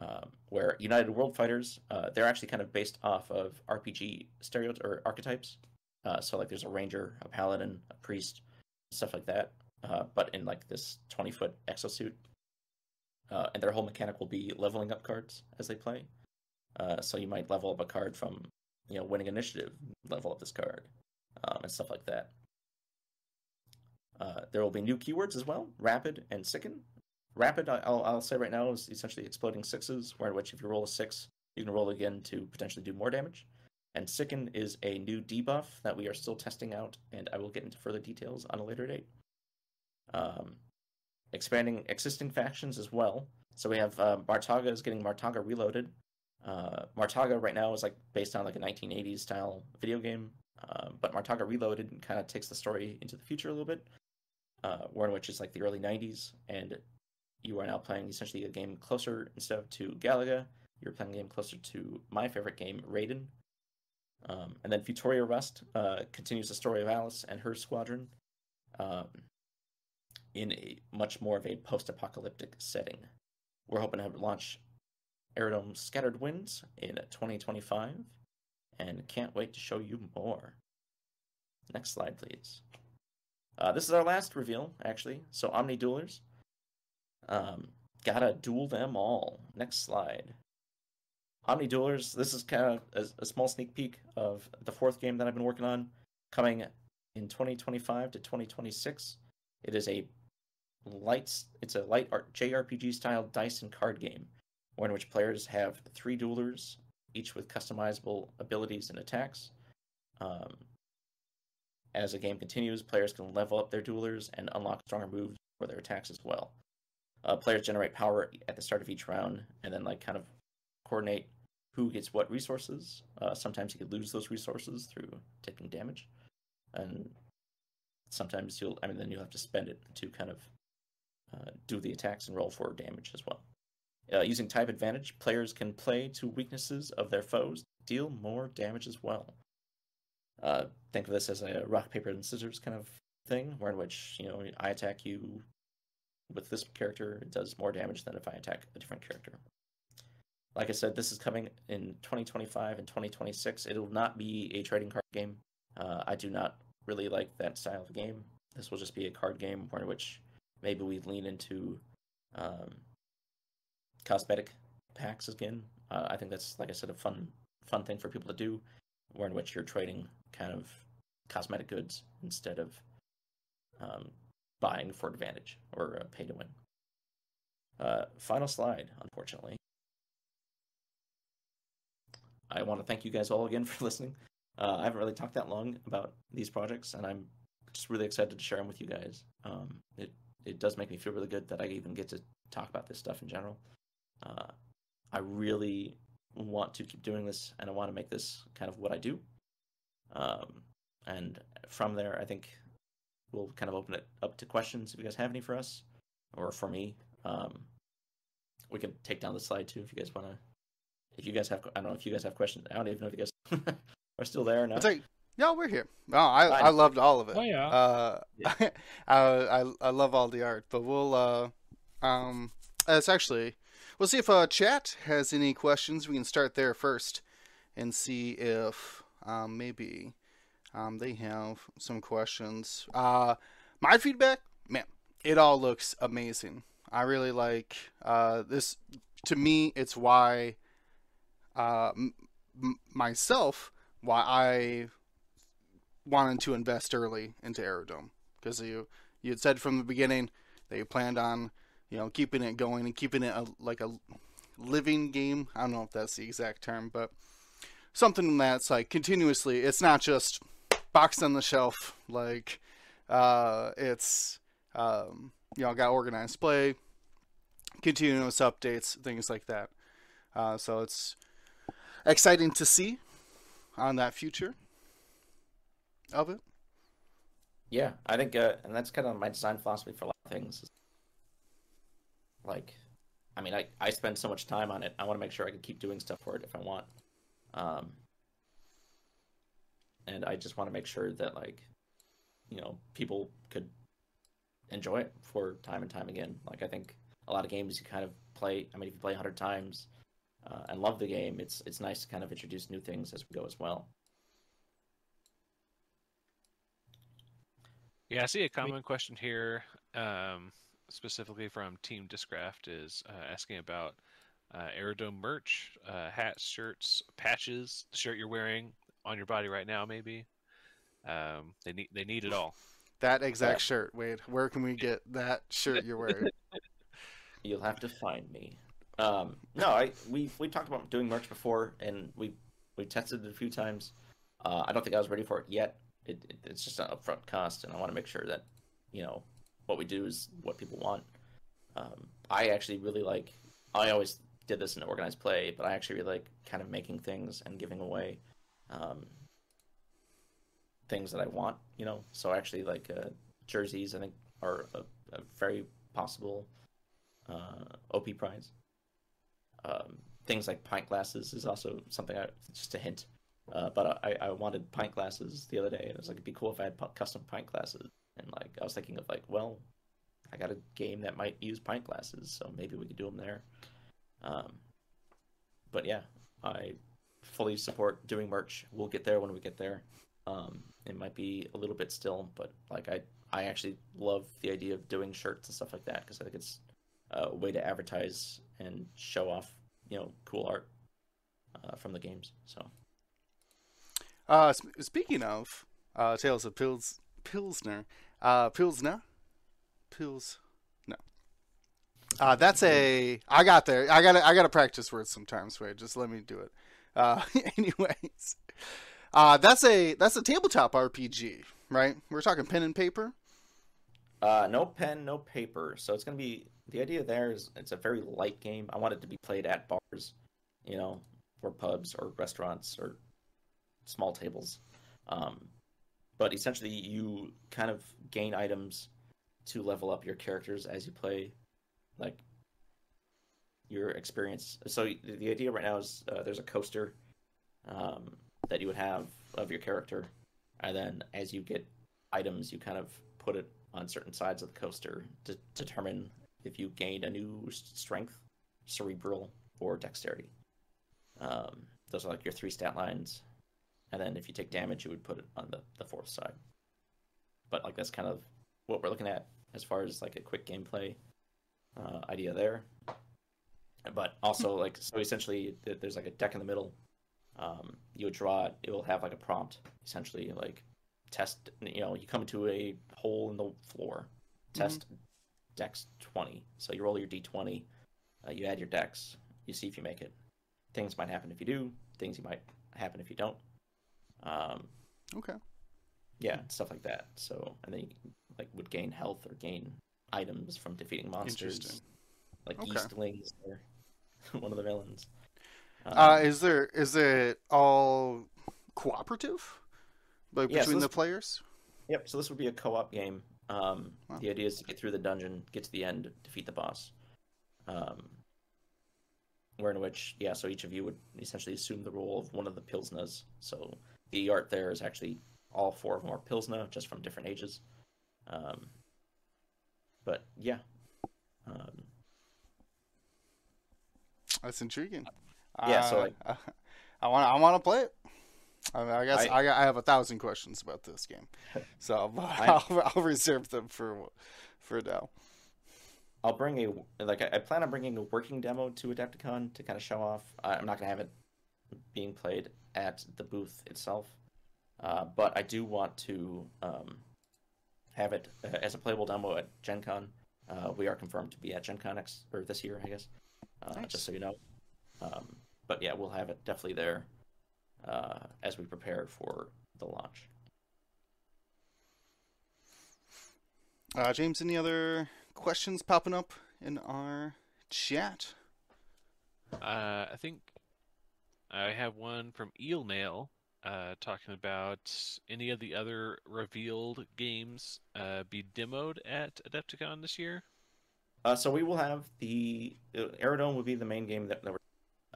Um, where United World Fighters, uh, they're actually kind of based off of RPG stereotypes or archetypes. Uh, so like there's a ranger, a paladin, a priest, stuff like that. Uh, but in like this 20 foot exosuit. Uh, and their whole mechanic will be leveling up cards as they play. Uh, so you might level up a card from, you know, winning initiative, level up this card, um, and stuff like that. Uh, there will be new keywords as well, rapid and sicken. Rapid, I'll, I'll say right now, is essentially exploding sixes, where in which if you roll a six, you can roll again to potentially do more damage. And sicken is a new debuff that we are still testing out, and I will get into further details on a later date. Um, expanding existing factions as well. So we have uh, Martaga is getting Martaga Reloaded. Uh, Martaga right now is like based on like a 1980s style video game, uh, but Martaga Reloaded kind of takes the story into the future a little bit, uh, in which is like the early 90s, and you are now playing essentially a game closer instead of to Galaga. You're playing a game closer to my favorite game, Raiden. Um, and then Futoria Rust uh, continues the story of Alice and her squadron. Um, in a much more of a post-apocalyptic setting. We're hoping to have launch Aerodome Scattered Winds in 2025, and can't wait to show you more. Next slide, please. Uh, this is our last reveal, actually. So Omni Duelers, um, gotta duel them all. Next slide. Omni Duelers. This is kind of a, a small sneak peek of the fourth game that I've been working on, coming in 2025 to 2026. It is a light it's a light art JRPG style dice and card game, one in which players have three duelers, each with customizable abilities and attacks. Um, as the game continues, players can level up their duelers and unlock stronger moves for their attacks as well. Uh, players generate power at the start of each round, and then like kind of coordinate who gets what resources. Uh, sometimes you could lose those resources through taking damage, and sometimes you'll I mean then you'll have to spend it to kind of uh, do the attacks and roll for damage as well. Uh, using type advantage, players can play to weaknesses of their foes, deal more damage as well. Uh, think of this as a rock paper and scissors kind of thing, where in which you know I attack you with this character, it does more damage than if I attack a different character. Like I said, this is coming in 2025 and 2026. It will not be a trading card game. Uh, I do not really like that style of game. This will just be a card game where in which maybe we lean into um, cosmetic packs again. Uh, I think that's, like I said, a fun fun thing for people to do, where in which you're trading kind of cosmetic goods instead of um, buying for advantage or uh, pay to win. Uh, final slide, unfortunately. I want to thank you guys all again for listening. Uh, I haven't really talked that long about these projects, and I'm just really excited to share them with you guys. Um, it it does make me feel really good that I even get to talk about this stuff in general. Uh, I really want to keep doing this, and I want to make this kind of what I do. Um, and from there, I think we'll kind of open it up to questions if you guys have any for us, or for me. Um, we can take down the slide too if you guys want to. If you guys have, I don't know if you guys have questions. I don't even know if you guys are still there or not. It's like, yeah, we're here. No, I Fine. I loved all of it. Oh, yeah. Uh, I, I I love all the art, but we'll uh, um, it's actually we'll see if uh chat has any questions. We can start there first and see if um, maybe um, they have some questions. Uh, my feedback, man, it all looks amazing. I really like uh, this. To me, it's why uh, myself why I wanted to invest early into Aerodome because you you had said from the beginning that you planned on you know keeping it going and keeping it a, like a living game. I don't know if that's the exact term, but something that's like continuously. It's not just boxed on the shelf. Like uh, it's um, you know got organized play, continuous updates, things like that. Uh, so it's exciting to see on that future of it. Yeah, I think, uh, and that's kind of my design philosophy for a lot of things. Like, I mean, I, I spend so much time on it. I want to make sure I can keep doing stuff for it if I want. Um, and I just want to make sure that, like, you know, people could enjoy it for time and time again. Like, I think a lot of games you kind of play. I mean, if you play hundred times uh, and love the game, it's it's nice to kind of introduce new things as we go as well. Yeah, I see a common question here, um, specifically from Team Discraft, is uh, asking about uh, Aerodome merch, uh, hats, shirts, patches, the shirt you're wearing on your body right now, maybe. Um, they need they need it all. That exact shirt, Wade. Where can we get that shirt you're wearing? You'll have to find me. Um, no, I we we talked about doing merch before, and we we tested it a few times. Uh, I don't think I was ready for it yet. It, it, it's just an upfront cost, and I want to make sure that you know what we do is what people want. Um, I actually really like. I always did this in an organized play, but I actually really like kind of making things and giving away um, things that I want. You know, so actually like uh, jerseys, I think are a, a very possible uh, OP prize. Um, things like pint glasses is also something I just a hint. Uh, but I, I wanted pint glasses the other day, and it was like it'd be cool if I had custom pint glasses. And like I was thinking of like, well, I got a game that might use pint glasses, so maybe we could do them there. Um, but yeah, I fully support doing merch. We'll get there when we get there. Um, it might be a little bit still, but like I I actually love the idea of doing shirts and stuff like that because I think it's a way to advertise and show off, you know, cool art uh, from the games. So. Uh, sp- speaking of uh, Tales of Pils Pilsner, uh, Pilsner, Pils, no. Uh, that's a. I got there. I got. I got to practice words sometimes. Wait, just let me do it. Uh, anyways, uh, that's a that's a tabletop RPG, right? We're talking pen and paper. Uh, no pen, no paper. So it's gonna be the idea. There is it's a very light game. I want it to be played at bars, you know, or pubs or restaurants or small tables. Um, but essentially, you kind of gain items to level up your characters as you play, like your experience. So the idea right now is uh, there's a coaster um, that you would have of your character, and then as you get items, you kind of put it on certain sides of the coaster to determine if you gained a new strength, cerebral, or dexterity. Um, those are like your three stat lines and then if you take damage, you would put it on the, the fourth side. But like that's kind of what we're looking at as far as like a quick gameplay uh, idea there. But also like so essentially there's like a deck in the middle. Um, you would draw it. It will have like a prompt essentially like test. You know you come to a hole in the floor. Test mm-hmm. dex twenty. So you roll your d twenty. Uh, you add your dex. You see if you make it. Things might happen if you do. Things you might happen if you don't. Um, okay. Yeah, stuff like that. So, and then you like would gain health or gain items from defeating monsters, like okay. Yeastlings or one of the villains. Um, uh, is there is it all cooperative, like yeah, between so this, the players? Yep. So this would be a co-op game. Um, wow. The idea is to get through the dungeon, get to the end, defeat the boss. Um, where in which, yeah, so each of you would essentially assume the role of one of the Pilsnas. So the art there is actually all four of them are Pilsner, just from different ages. Um, but yeah. Um, That's intriguing. Yeah, so like, uh, I want I want to play it. I, mean, I guess I- I, I have a thousand questions about this game, so I'll, I'll reserve them for for now. I'll bring a like I, I plan on bringing a working demo to Adepticon to kind of show off. I'm not gonna have it being played at the booth itself, uh, but I do want to um, have it uh, as a playable demo at Gen Con. Uh, we are confirmed to be at Gen Con next or this year, I guess. Uh, Nice. Just so you know. Um, but yeah, we'll have it definitely there uh, as we prepare for the launch. Uh, James, any other questions popping up in our chat? Uh, I think I have one from Eel Nail uh, talking about any of the other revealed games uh, be demoed at Adepticon this year. Uh, so we will have the uh, Aerodome will be the main game that, that.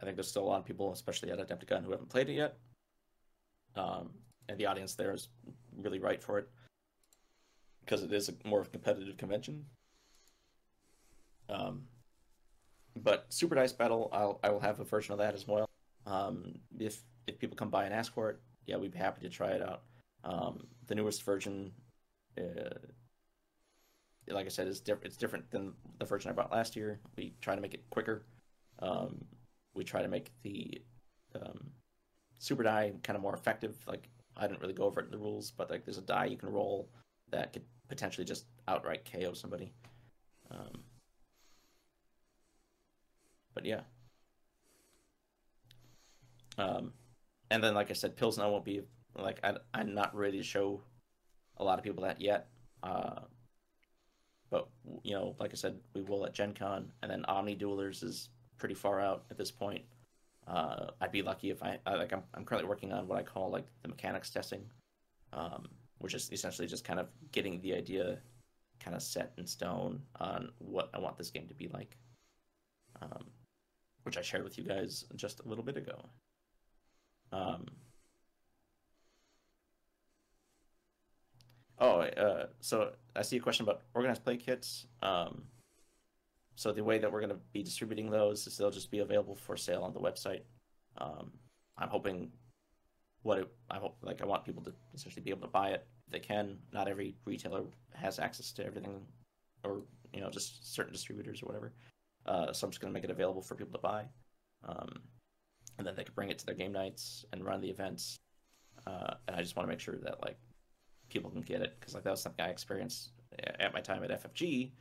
I think there's still a lot of people, especially at Adepticon, who haven't played it yet. Um, and the audience there is really right for it because it is a more of a competitive convention. Um, but Super Dice Battle, I'll I will have a version of that as well. Um, if if people come by and ask for it, yeah, we'd be happy to try it out. Um, the newest version, uh, like I said, is diff- it's different than the version I bought last year. We try to make it quicker. Um, we try to make the um, super die kind of more effective. Like I didn't really go over the rules, but like there's a die you can roll that could potentially just outright KO somebody. Um, but yeah. Um, and then like I said, Pilsner won't be like I, I'm not ready to show a lot of people that yet. Uh, but you know, like I said, we will at Gen Con, and then Omni Duelers is pretty far out at this point. Uh, I'd be lucky if I, I like I'm, I'm currently working on what I call like the mechanics testing, um, which is essentially just kind of getting the idea kind of set in stone on what I want this game to be like, um, which I shared with you guys just a little bit ago. Um, Oh, uh, so I see a question about organized play kits. Um, so the way that we're going to be distributing those is they'll just be available for sale on the website. Um, I'm hoping what it, I hope like I want people to essentially be able to buy it if they can. Not every retailer has access to everything, or you know just certain distributors or whatever. Uh, so I'm just going to make it available for people to buy, um, and then they could bring it to their game nights and run the events. Uh, and I just want to make sure that like people can get it because like that was something I experienced at my time at FFG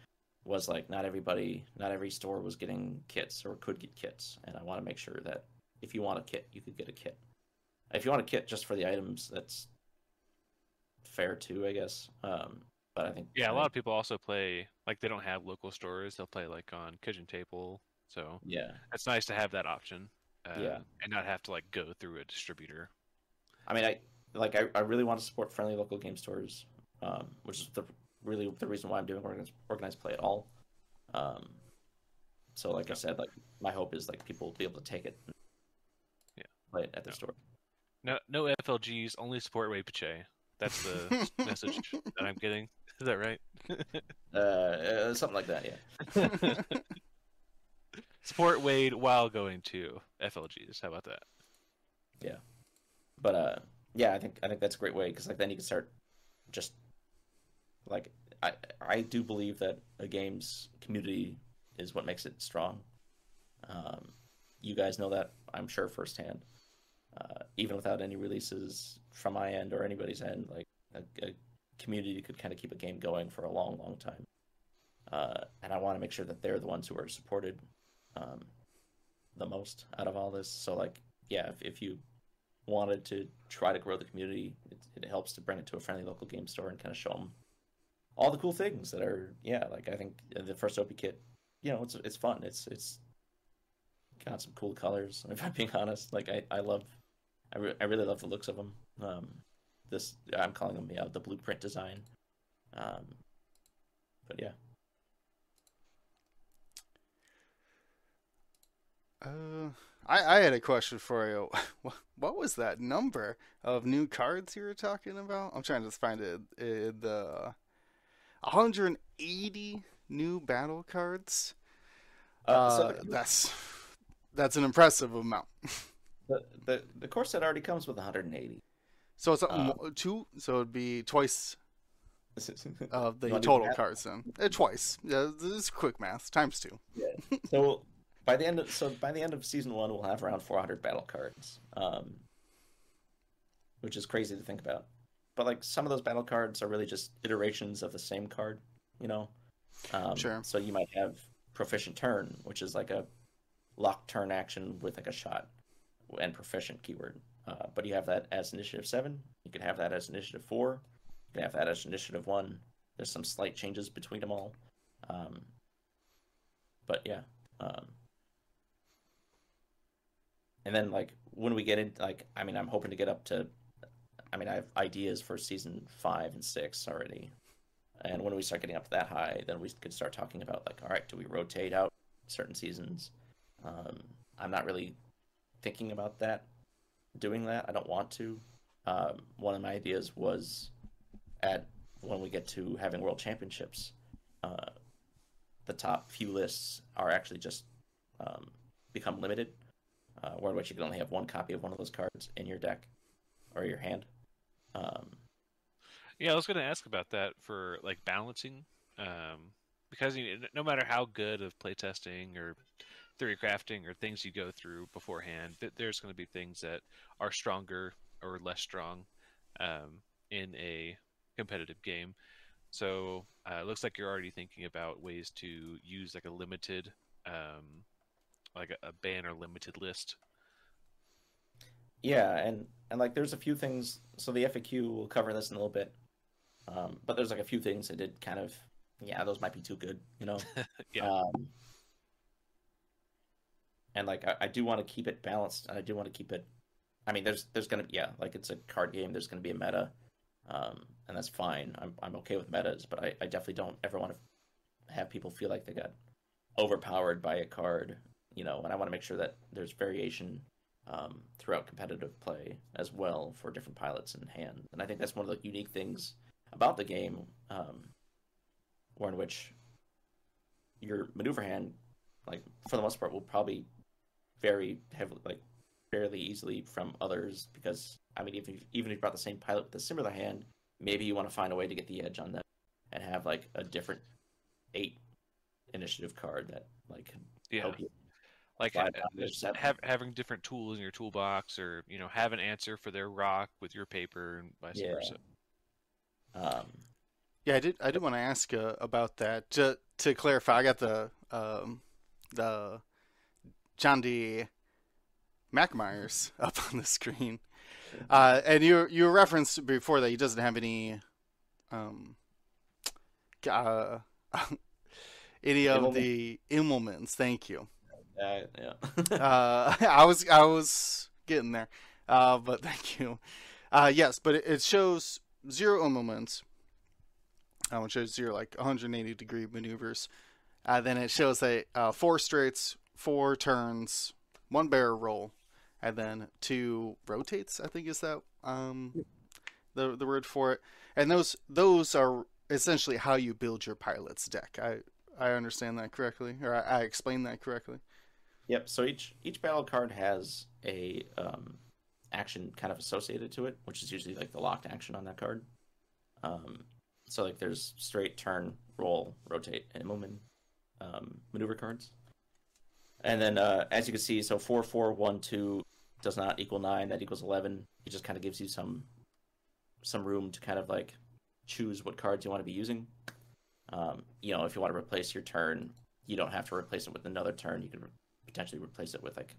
was like not everybody not every store was getting kits or could get kits and I want to make sure that if you want a kit you could get a kit if you want a kit just for the items that's fair too I guess um but I think Yeah, a lot of people also play like they don't have local stores; they'll play like on Kitchen Table. So yeah it's nice to have that option. Uh, Yeah. and not have to like go through a distributor. I mean I like I, I really want to support friendly local game stores um which is the really the reason why I'm doing organized, organized play at all um so like I said like my hope is like people will be able to take it and Yeah. play it at their Yeah. store No, no FLGs, only support raypiche That's the message that I'm getting. Is that right? uh, uh something like that yeah support Wade while going to FLGs. How about that? Yeah, but uh yeah i think i think that's a great way because like then you can start just like i i do believe that a game's community is what makes it strong um you guys know that i'm sure firsthand uh even without any releases from my end or anybody's end like a, a community could kind of keep a game going for a long long time uh and i want to make sure that they're the ones who are supported um the most out of all this so like yeah if, if you wanted to try to grow the community, it, it helps to bring it to a friendly local game store and kind of show them all the cool things that are yeah. Like I think the first OP kit, you know, it's it's fun. It's it's got some cool colors. If I'm being honest, like I I love, I, re- I really love the looks of them. Um, this I'm calling them yeah the blueprint design. Um, but yeah, Uh, I I had a question for you. What was that number of new cards you were talking about? I'm trying to find it. Uh, the 180 new battle cards. uh, Uh, so that's that's an impressive amount. The, the the core set already comes with 180. So it's a, Uh, two. So it'd be twice of the You wanna do total cards then. Uh, twice. Yeah, this is quick math. Times two. so by the end of so by the end of season one, we'll have around 400 battle cards, um, which is crazy to think about. But like some of those battle cards are really just iterations of the same card, you know. Um, Sure. So you might have proficient turn, which is like a lock turn action with like a shot and proficient keyword. Uh, but you have that as initiative seven. You can have that as initiative four. You can have that as initiative one. There's some slight changes between them all. Um, but yeah. Um, and then like when we get in, like I mean, I'm hoping to get up to. I mean, I have ideas for season five and six already. And when we start getting up that high, then we could start talking about like, all right, do we rotate out certain seasons? Um, I'm not really thinking about that, doing that. I don't want to. Um, one of my ideas was at when we get to having world championships, uh, the top few lists are actually just um, become limited, uh, where which you can only have one copy of one of those cards in your deck or your hand. Um, Yeah, I was going to ask about that for like balancing, um, because you know, no matter how good of playtesting or theory crafting or things you go through beforehand, th- there's going to be things that are stronger or less strong um, in a competitive game. So uh, it looks like you're already thinking about ways to use like a limited, um, like a, a ban or limited list. Yeah, and and like there's a few things. So the FAQ will cover this in a little bit, um, but there's like a few things that did kind of yeah, those might be too good, you know. Yeah. Um, and like I, I do want to keep it balanced, and I do want to keep it. I mean, there's there's gonna be yeah, like it's a card game. There's gonna be a meta, um, and that's fine. I'm I'm okay with metas, but I, I definitely don't ever want to have people feel like they got overpowered by a card, you know. And I want to make sure that there's variation um, throughout competitive play as well for different pilots in hand. And I think that's one of the unique things about the game, um, where in which your maneuver hand, like for the most part, will probably vary heavily, like fairly easily from others. Because I mean, even if, even if you brought the same pilot with a similar hand, maybe you want to find a way to get the edge on them and have like a different eight initiative card that like can Yeah. help you. Like ha- down to just seven. have, having different tools in your toolbox or you know have an answer for their rock with your paper and vice Yeah. versa Um, Yeah, I did. I did want to ask uh, about that. To to clarify, I got the um, the John D. McMyers up on the screen, uh, and you you referenced before that he doesn't have any um, uh, any of the Immelmanns. Thank you. uh, yeah. uh, I was I was getting there, uh, but thank you. Uh, yes, but it, it shows zero moments. Um, it shows zero like 180 degree maneuvers. Uh, then it shows a uh, four straights, four turns, one barrel roll, and then two rotates. I think is that um, the the word for it. And those those are essentially how you build your pilot's deck. I I understand that correctly, or I, I explained that correctly. Yep. So each each battle card has a um, action kind of associated to it, which is usually like the locked action on that card. Um, so like there's straight, turn, roll, rotate, and movement um, maneuver cards. And then uh, as you can see, so four, four, one, two does not equal nine. That equals eleven. It just kind of gives you some some room to kind of like choose what cards you want to be using. Um, you know, if you want to replace your turn, you don't have to replace it with another turn. You can potentially replace it with like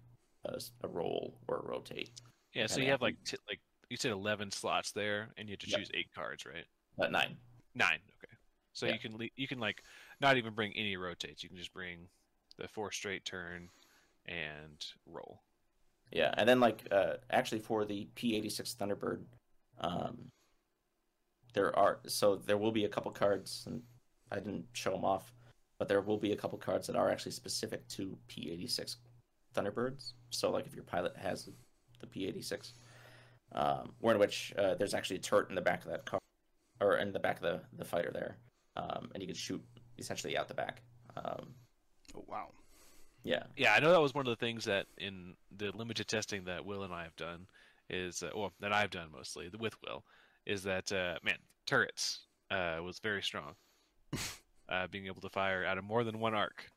a, a roll or a rotate. yeah so you have like t- like you said 11 slots there and you have to Yep. choose eight cards right Uh, nine. nine okay so Yeah. you can le- you can like not even bring any rotates you can just bring the four straight turn and roll Yeah, and then like uh, actually for the P86 Thunderbird, um, there are so there will be a couple cards, and I didn't show them off, but there will be a couple cards that are actually specific to P86 Thunderbirds. So like if your pilot has the P86, um, where in which uh, there's actually a turret in the back of that car, or in the back of the the fighter there, um, and you can shoot essentially out the back. Um, Oh wow. Yeah. Yeah, I know that was one of the things that in the limited testing that Will and I have done is, uh, well, that I've done mostly with Will, is that uh, man, turrets uh, was very strong. uh, being able to fire out of more than one arc.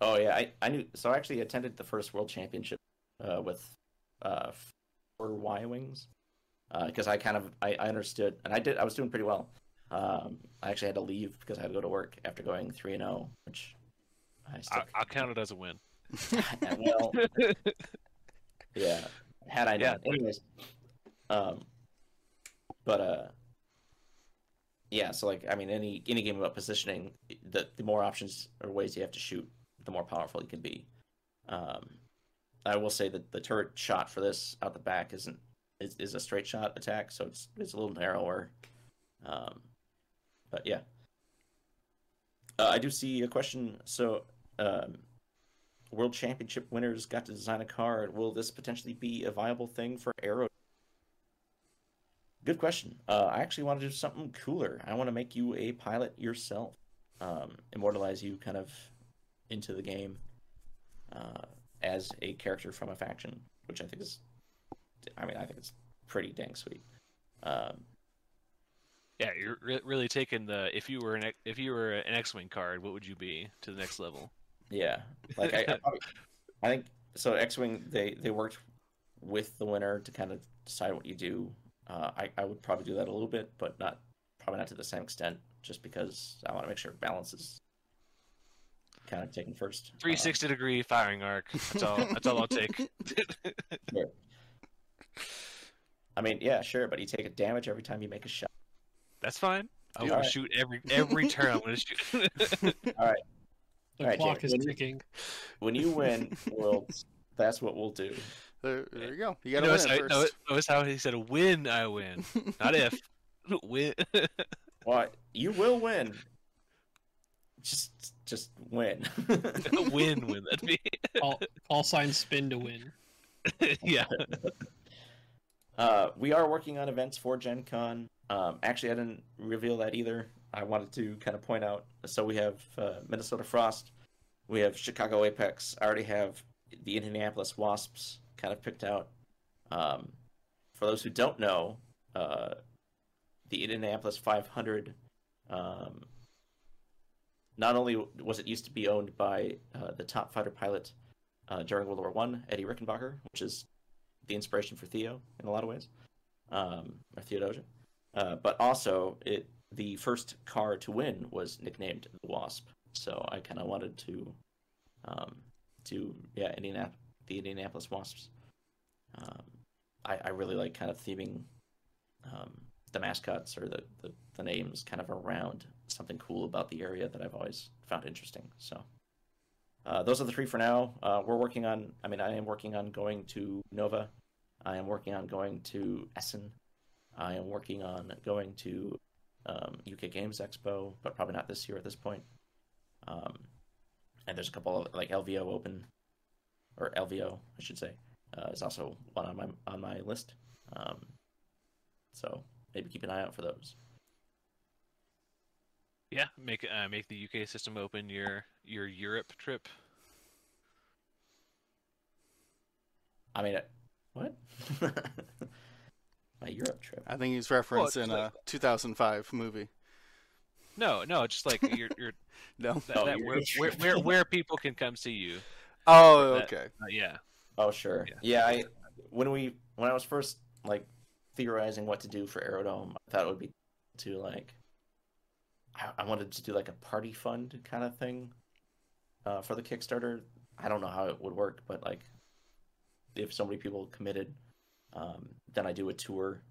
Oh yeah, I, I knew. So I actually attended the first World Championship uh, with uh, four Y wings because I kind of I, I understood and I did I was doing pretty well. Um, I actually had to leave because I had to go to work after going three and zero, which I still I, I'll count it as a win. well, yeah. Had I Yeah. anyways. Um, but uh, yeah. So like, I mean, any any game about positioning, the the more options or ways you have to shoot, the more powerful you can be. Um, I will say that the turret shot for this out the back isn't is, is a straight shot attack, so it's it's a little narrower. Um, but yeah. Uh, I do see a question. So, um, World Championship winners got to design a card. Will this potentially be a viable thing for Aero? Good question. Uh, I actually want to do something cooler. I want to make you a pilot yourself, um, immortalize you kind of into the game uh, as a character from a faction, which I think is, I mean, I think it's pretty dang sweet. Um, Yeah, you're re- really taking the if you were an if you were an X-wing card, what would you be to the next level? Yeah, like I, I, probably, I think so. X Wing they they worked with the winner to kind of decide what you do. Uh, I I would probably do that a little bit, but not probably not to the same extent, just because I want to make sure balance is kind of taken first. Uh, 360 degree firing arc. That's all. That's all I'll take. I mean, yeah, sure, but you take a damage every time you make a shot. That's fine. I'm Dude, gonna alright. shoot every every turn. I'm gonna shoot. All right, The Alright, clock Jay, is when you- ticking. when you win worlds, that's what we'll do. There, there you go. You gotta win how, it first. notice- notice how he said, "Win, I win," not if. Win. what? you will win. Just just win. win, win. That'd be. Call, call sign spin to win. yeah. Uh, we are working on events for Gen Con. Um, actually, I didn't reveal that either. I wanted to kind of point out. So we have uh, Minnesota Frost, we have Chicago Apex. I already have the Indianapolis Wasps kind of picked out. Um, for those who don't know, uh, the Indianapolis 500. Um, not only was it used to be owned by uh, the top fighter pilot uh, during World War One, Eddie Rickenbacker, which is the inspiration for Theo in a lot of ways, um, or Theodosia. Uh, but also, it the first car to win was nicknamed the Wasp. So I kind of wanted to, um, to yeah, Indianap- the Indianapolis Wasps. Um, I, I really like kind of theming um, the mascots or the, the, the names kind of around something cool about the area that I've always found interesting. So. Uh, those are the three for now. Uh, we're working on. I mean, I am working on going to Nova. I am working on going to Essen. I am working on going to um, UK Games Expo, but probably not this year at this point. Um, and there's a couple of like LVO Open, or LVO, I should say, uh, is also one on my on my list. Um, so maybe keep an eye out for those. Yeah. Make uh, make the UK system open your your Europe trip. I mean, uh, what? my Europe trip. I think he's referencing it's a 2005 movie. No, no, just like your your No. that, Oh, that your where, where where where people can come see you. Oh, that- okay. Uh, yeah. Oh sure. Yeah. Yeah. I when we when I was first like theorizing what to do for Aerodome, I thought it would be to like I, I wanted to do like a party fund kind of thing uh, for the Kickstarter. I don't know how it would work, but like if so many people committed, um, then I do a tour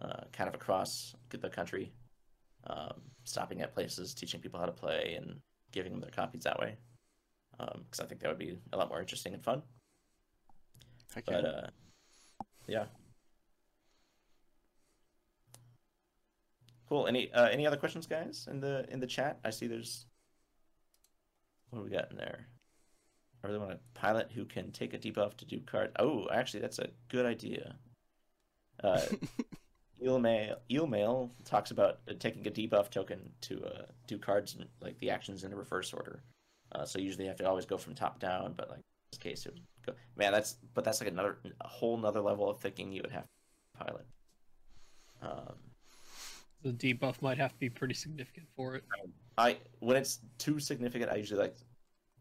uh, kind of across the country, um, stopping at places, teaching people how to play, and giving them their copies that way. Because I think that would be a lot more interesting and fun. But uh, yeah. Cool. Any uh, any other questions, guys, in the in the chat? I see there's. What do we got in there? I really want a pilot who can take a debuff to do card. Oh, actually, that's a good idea. Uh, Eelmail Eelmail talks about taking a debuff token to uh, do cards in, like the actions in a reverse order. Uh, so usually you have to always go from top down, but like in this case, it would go. Man, that's but that's like another a whole nother level of thinking you would have to pilot. Um, The debuff might have to be pretty significant for it. I when it's too significant, I usually like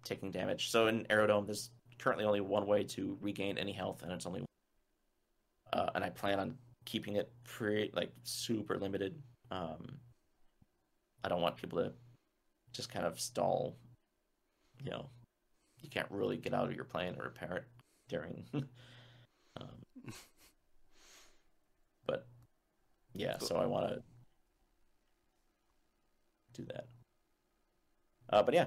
taking damage. So in Aerodome, there's currently only one way to regain any health, and it's only. Uh, and I plan on keeping it pretty like super limited. Um, I don't want people to just kind of stall. You know, you can't really get out of your plane or repair it during. um, but yeah, so I want to do that. Uh, but yeah,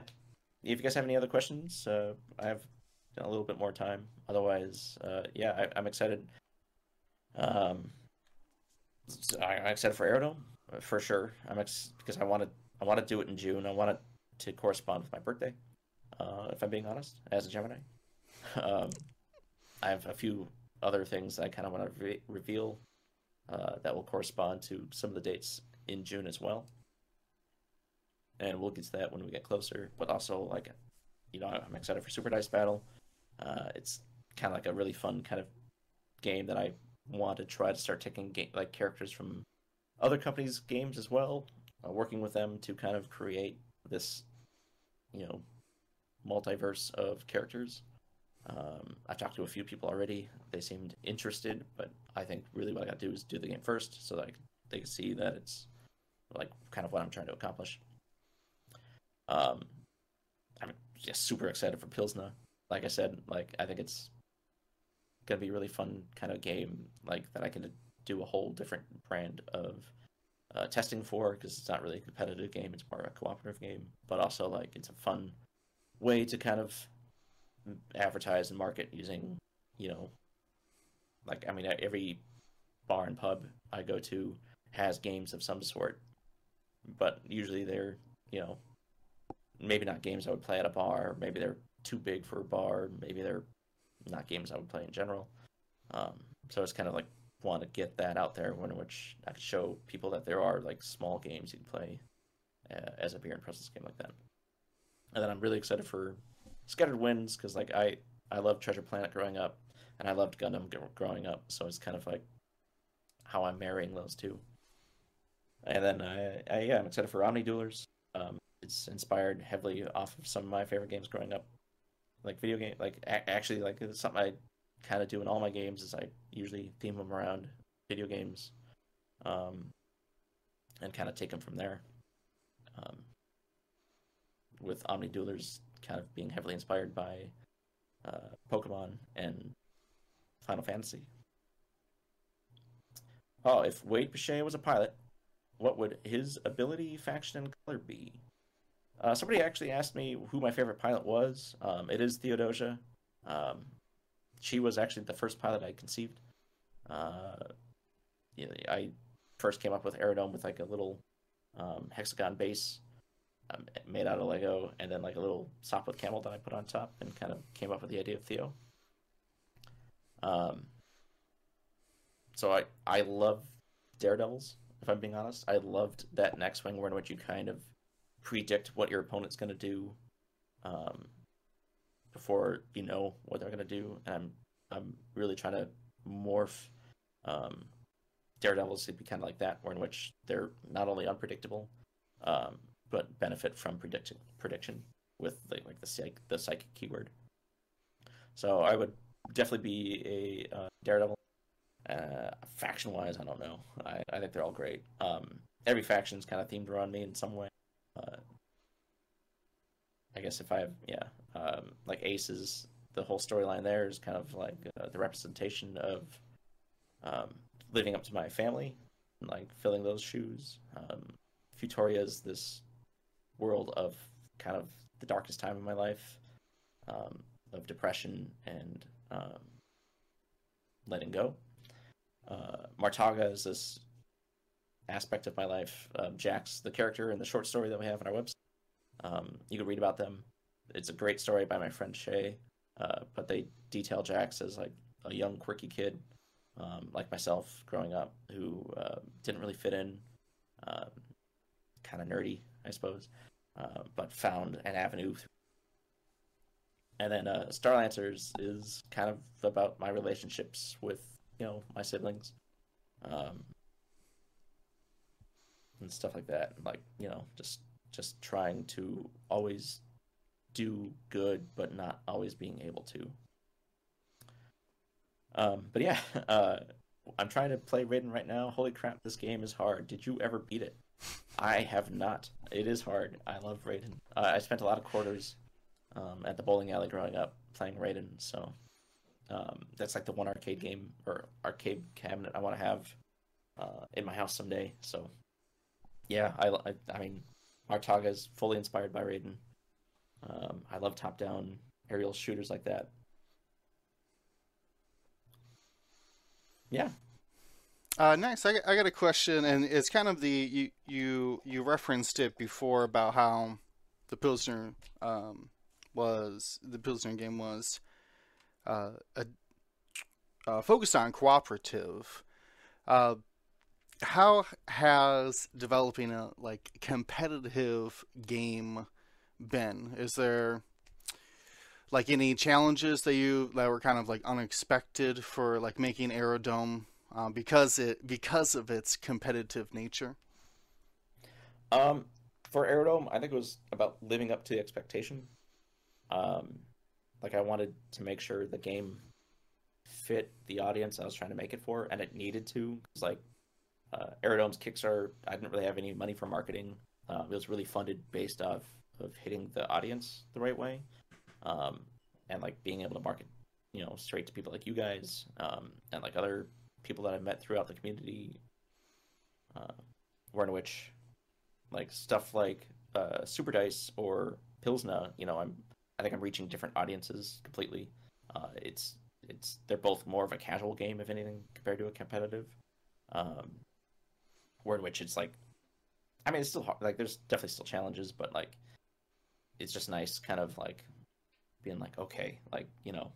if you guys have any other questions, uh, I have a little bit more time. Otherwise, uh, yeah, I, I'm excited. Um, I, I'm excited for Aerodome uh, for sure. I'm ex- because I want to I want to do it in June. I want it to correspond with my birthday. Uh, if I'm being honest, as a Gemini, um, I have a few other things I kind of want to re- reveal uh, that will correspond to some of the dates in June as well and we'll get to that when we get closer. But also, like, you know, I'm excited for Super Dice Battle. Uh, it's kind of like a really fun kind of game that I want to try to start taking like characters from other companies' games as well, uh, working with them to kind of create this, you know, multiverse of characters. Um, I've talked to a few people already. They seemed interested, but I think really what I got to do is do the game first, so that I they can see that it's like kind of what I'm trying to accomplish. Um, I'm just super excited for Pilsner. Like I said, like I think it's gonna be a really fun kind of game, like that I can do a whole different brand of uh, testing for because it's not really a competitive game; it's more of a cooperative game. But also, like it's a fun way to kind of advertise and market using, you know, like I mean, every bar and pub I go to has games of some sort, but usually they're you know maybe not games I would play at a bar. Maybe they're too big for a bar. Maybe they're not games I would play in general. Um, so it's kind of like want to get that out there, in which I could show people that there are like small games you can play uh, as a beer and pretzels game like that. And then I'm really excited for Scattered Winds because like I I loved Treasure Planet growing up, and I loved Gundam growing up. So it's kind of like how I'm marrying those two. And then I, I yeah I'm excited for Omni Duelers. Um, it's inspired heavily off of some of my favorite games growing up, like video game. Like a- actually, like it's something I kind of do in all my games. Is I usually theme them around video games, um, and kind of take them from there. Um, with Omni Duelers kind of being heavily inspired by uh, Pokemon and Final Fantasy. Oh, if Wade Pichet was a pilot, what would his ability, faction, and color be? Uh, somebody actually asked me who my favorite pilot was. Um, it is Theodosia. Um, she was actually the first pilot I conceived. Uh, you know, I first came up with Aerodome with like a little um, hexagon base um, made out of Lego, and then like a little Sopwith camel that I put on top, and kind of came up with the idea of Theo. Um, so I I love Daredevils. If I'm being honest, I loved that next wing where in which you kind of predict what your opponent's going to do um, before you know what they're going to do. And I'm I'm really trying to morph um, Daredevils to be kind of like that, where in which they're not only unpredictable, um, but benefit from prediction prediction with the, like the psych the psychic keyword. So I would definitely be a uh, Daredevil. Uh, faction wise, I don't know. I, I think they're all great. Um, every faction's kind of themed around me in some way. Uh, I guess if I have, yeah, um, like Aces, the whole storyline there is kind of like uh, the representation of um, living up to my family, and, like filling those shoes. Um, is this world of kind of the darkest time of my life, um, of depression and um, letting go. Uh, Martaga is this aspect of my life. Um, Jax, the character in the short story that we have on our website. Um, you can read about them. It's a great story by my friend Shay, uh, but they detail Jax as like a young, quirky kid, um, like myself, growing up, who uh, didn't really fit in, um, kind of nerdy, I suppose, uh, but found an avenue and then uh, Star Lancers is kind of about my relationships with you know my siblings, um, and stuff like that. Like you know, just just trying to always do good, but not always being able to. Um, but yeah, uh, I'm trying to play Raiden right now. Holy crap, this game is hard. Did you ever beat it? I have not. It is hard. I love Raiden. Uh, I spent a lot of quarters um, at the bowling alley growing up playing Raiden, so um, that's like the one arcade game or arcade cabinet I want to have uh, in my house someday. So yeah, I, I, I mean, Martaga is fully inspired by Raiden. Um, I love top-down aerial shooters like that. Yeah, Uh, nice. I, I got a question, and it's kind of the you you you referenced it before about how the Pilsner um, was the Pilsner game was uh, a, uh, focused on cooperative. Uh, how has developing a like competitive game been? Is there like any challenges that you that were kind of like unexpected for like making Aerodome um, because it because of its competitive nature. Um, for Aerodome, I think it was about living up to the expectation. Um, like I wanted to make sure the game fit the audience I was trying to make it for, and it needed to. 'cause, like uh, Aerodome's Kickstarter, I didn't really have any money for marketing. Uh, it was really funded based off of hitting the audience the right way, um, and like being able to market, you know, straight to people like you guys, um, and like other people that I've met throughout the community. Uh, in which like stuff like uh, Super Dice or Pilsner, you know, I'm I think I'm reaching different audiences completely. Uh, it's it's they're both more of a casual game, if anything, compared to a competitive. Um, in which it's like, I mean, it's still hard. Like, there's definitely still challenges, but like, it's just nice, kind of like being like, okay, like you know,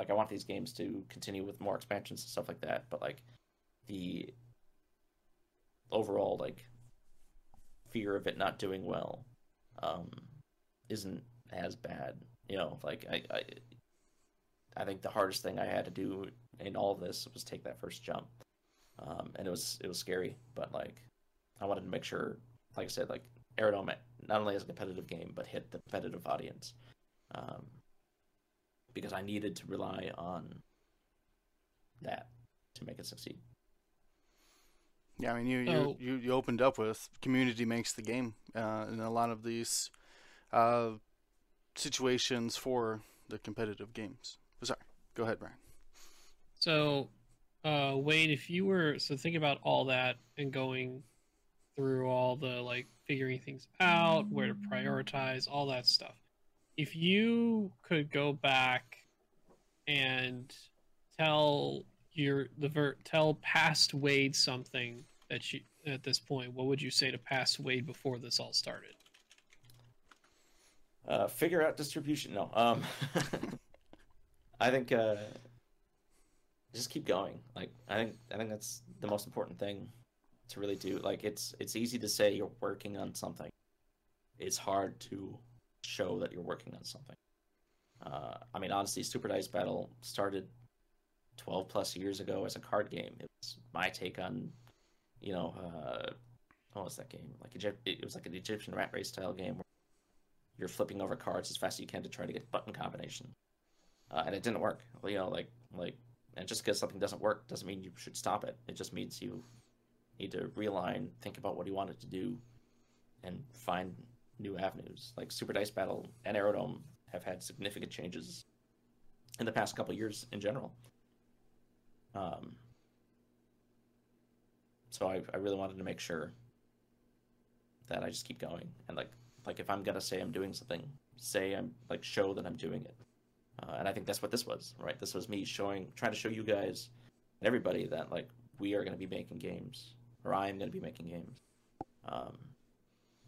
like I want these games to continue with more expansions and stuff like that, but like the overall like fear of it not doing well um isn't as bad you know like i i i think the hardest thing i had to do in all of this was take that first jump. Um and it was it was scary but like i wanted to make sure like i said like aerodome not only as a competitive game but hit the competitive audience. Um because i needed to rely on that to make it succeed Yeah, I mean, you So- you, you, you opened up with community makes the game, uh, in a lot of these uh, situations for the competitive games. Sorry, go ahead, Brian. So, uh, Wade, if you were so think about all that and going through all the like figuring things out, where to prioritize, all that stuff. If you could go back and tell your the ver- tell past Wade something that you at this point, what would you say to past Wade before this all started? uh, figure out distribution. No, um, I think uh, just keep going. Like I think I think that's the most important thing to really do. Like it's it's easy to say you're working on something. It's hard to show that you're working on something. Uh, I mean, honestly, Super Dice Battle started 12 plus years ago as a card game. It was my take on, you know, uh, what was that game? Like Egypt, it was like an Egyptian Ratscrew style game where you're flipping over cards as fast as you can to try to get button combination, uh, and it didn't work. You know, like like, and just because something doesn't work doesn't mean you should stop it. It just means you need to realign, think about what you wanted to do, and find new avenues. Like Super Dice Battle and Aerodome have had significant changes in the past couple years in general. Um, so I, I really wanted to make sure that I just keep going and like like if I'm gonna say I'm doing something, say I'm like show that I'm doing it. Uh, and I think that's what this was, right? This was me showing, trying to show you guys and everybody that like we are gonna be making games, or I am gonna be making games, um,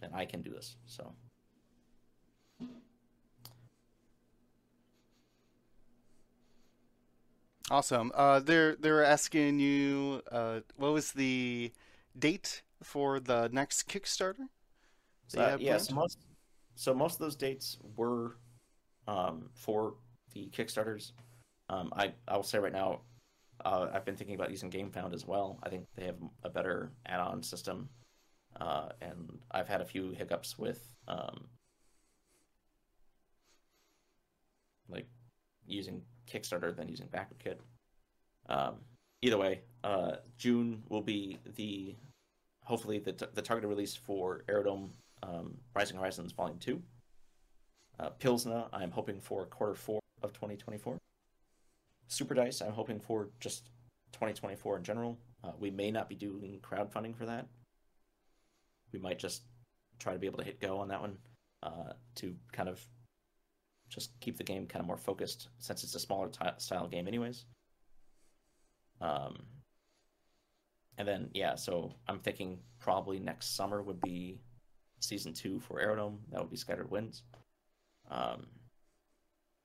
and I can do this. So Awesome. Uh, they're they're asking you, uh, what was the date for the next Kickstarter? Uh, have yeah, planned? so most so most of those dates were um, for the Kickstarters. Um, I I will say right now, uh, I've been thinking about using GameFound as well. I think they have a better add-on system, uh, and I've had a few hiccups with um, like using Kickstarter than using BackerKit. Um, either way, uh, June will be the hopefully the, t- the targeted release for Aerodome um, Rising Horizons Volume 2. Uh, Pilsner, I'm hoping for quarter four of 2024. Super Dice, I'm hoping for just 2024 in general. Uh, we may not be doing crowdfunding for that. We might just try to be able to hit go on that one uh, to kind of just keep the game kind of more focused since it's a smaller t- style game, anyways. Um, and then yeah, so I'm thinking probably next summer would be season two for Aerodome. That would be Scattered Winds. Um,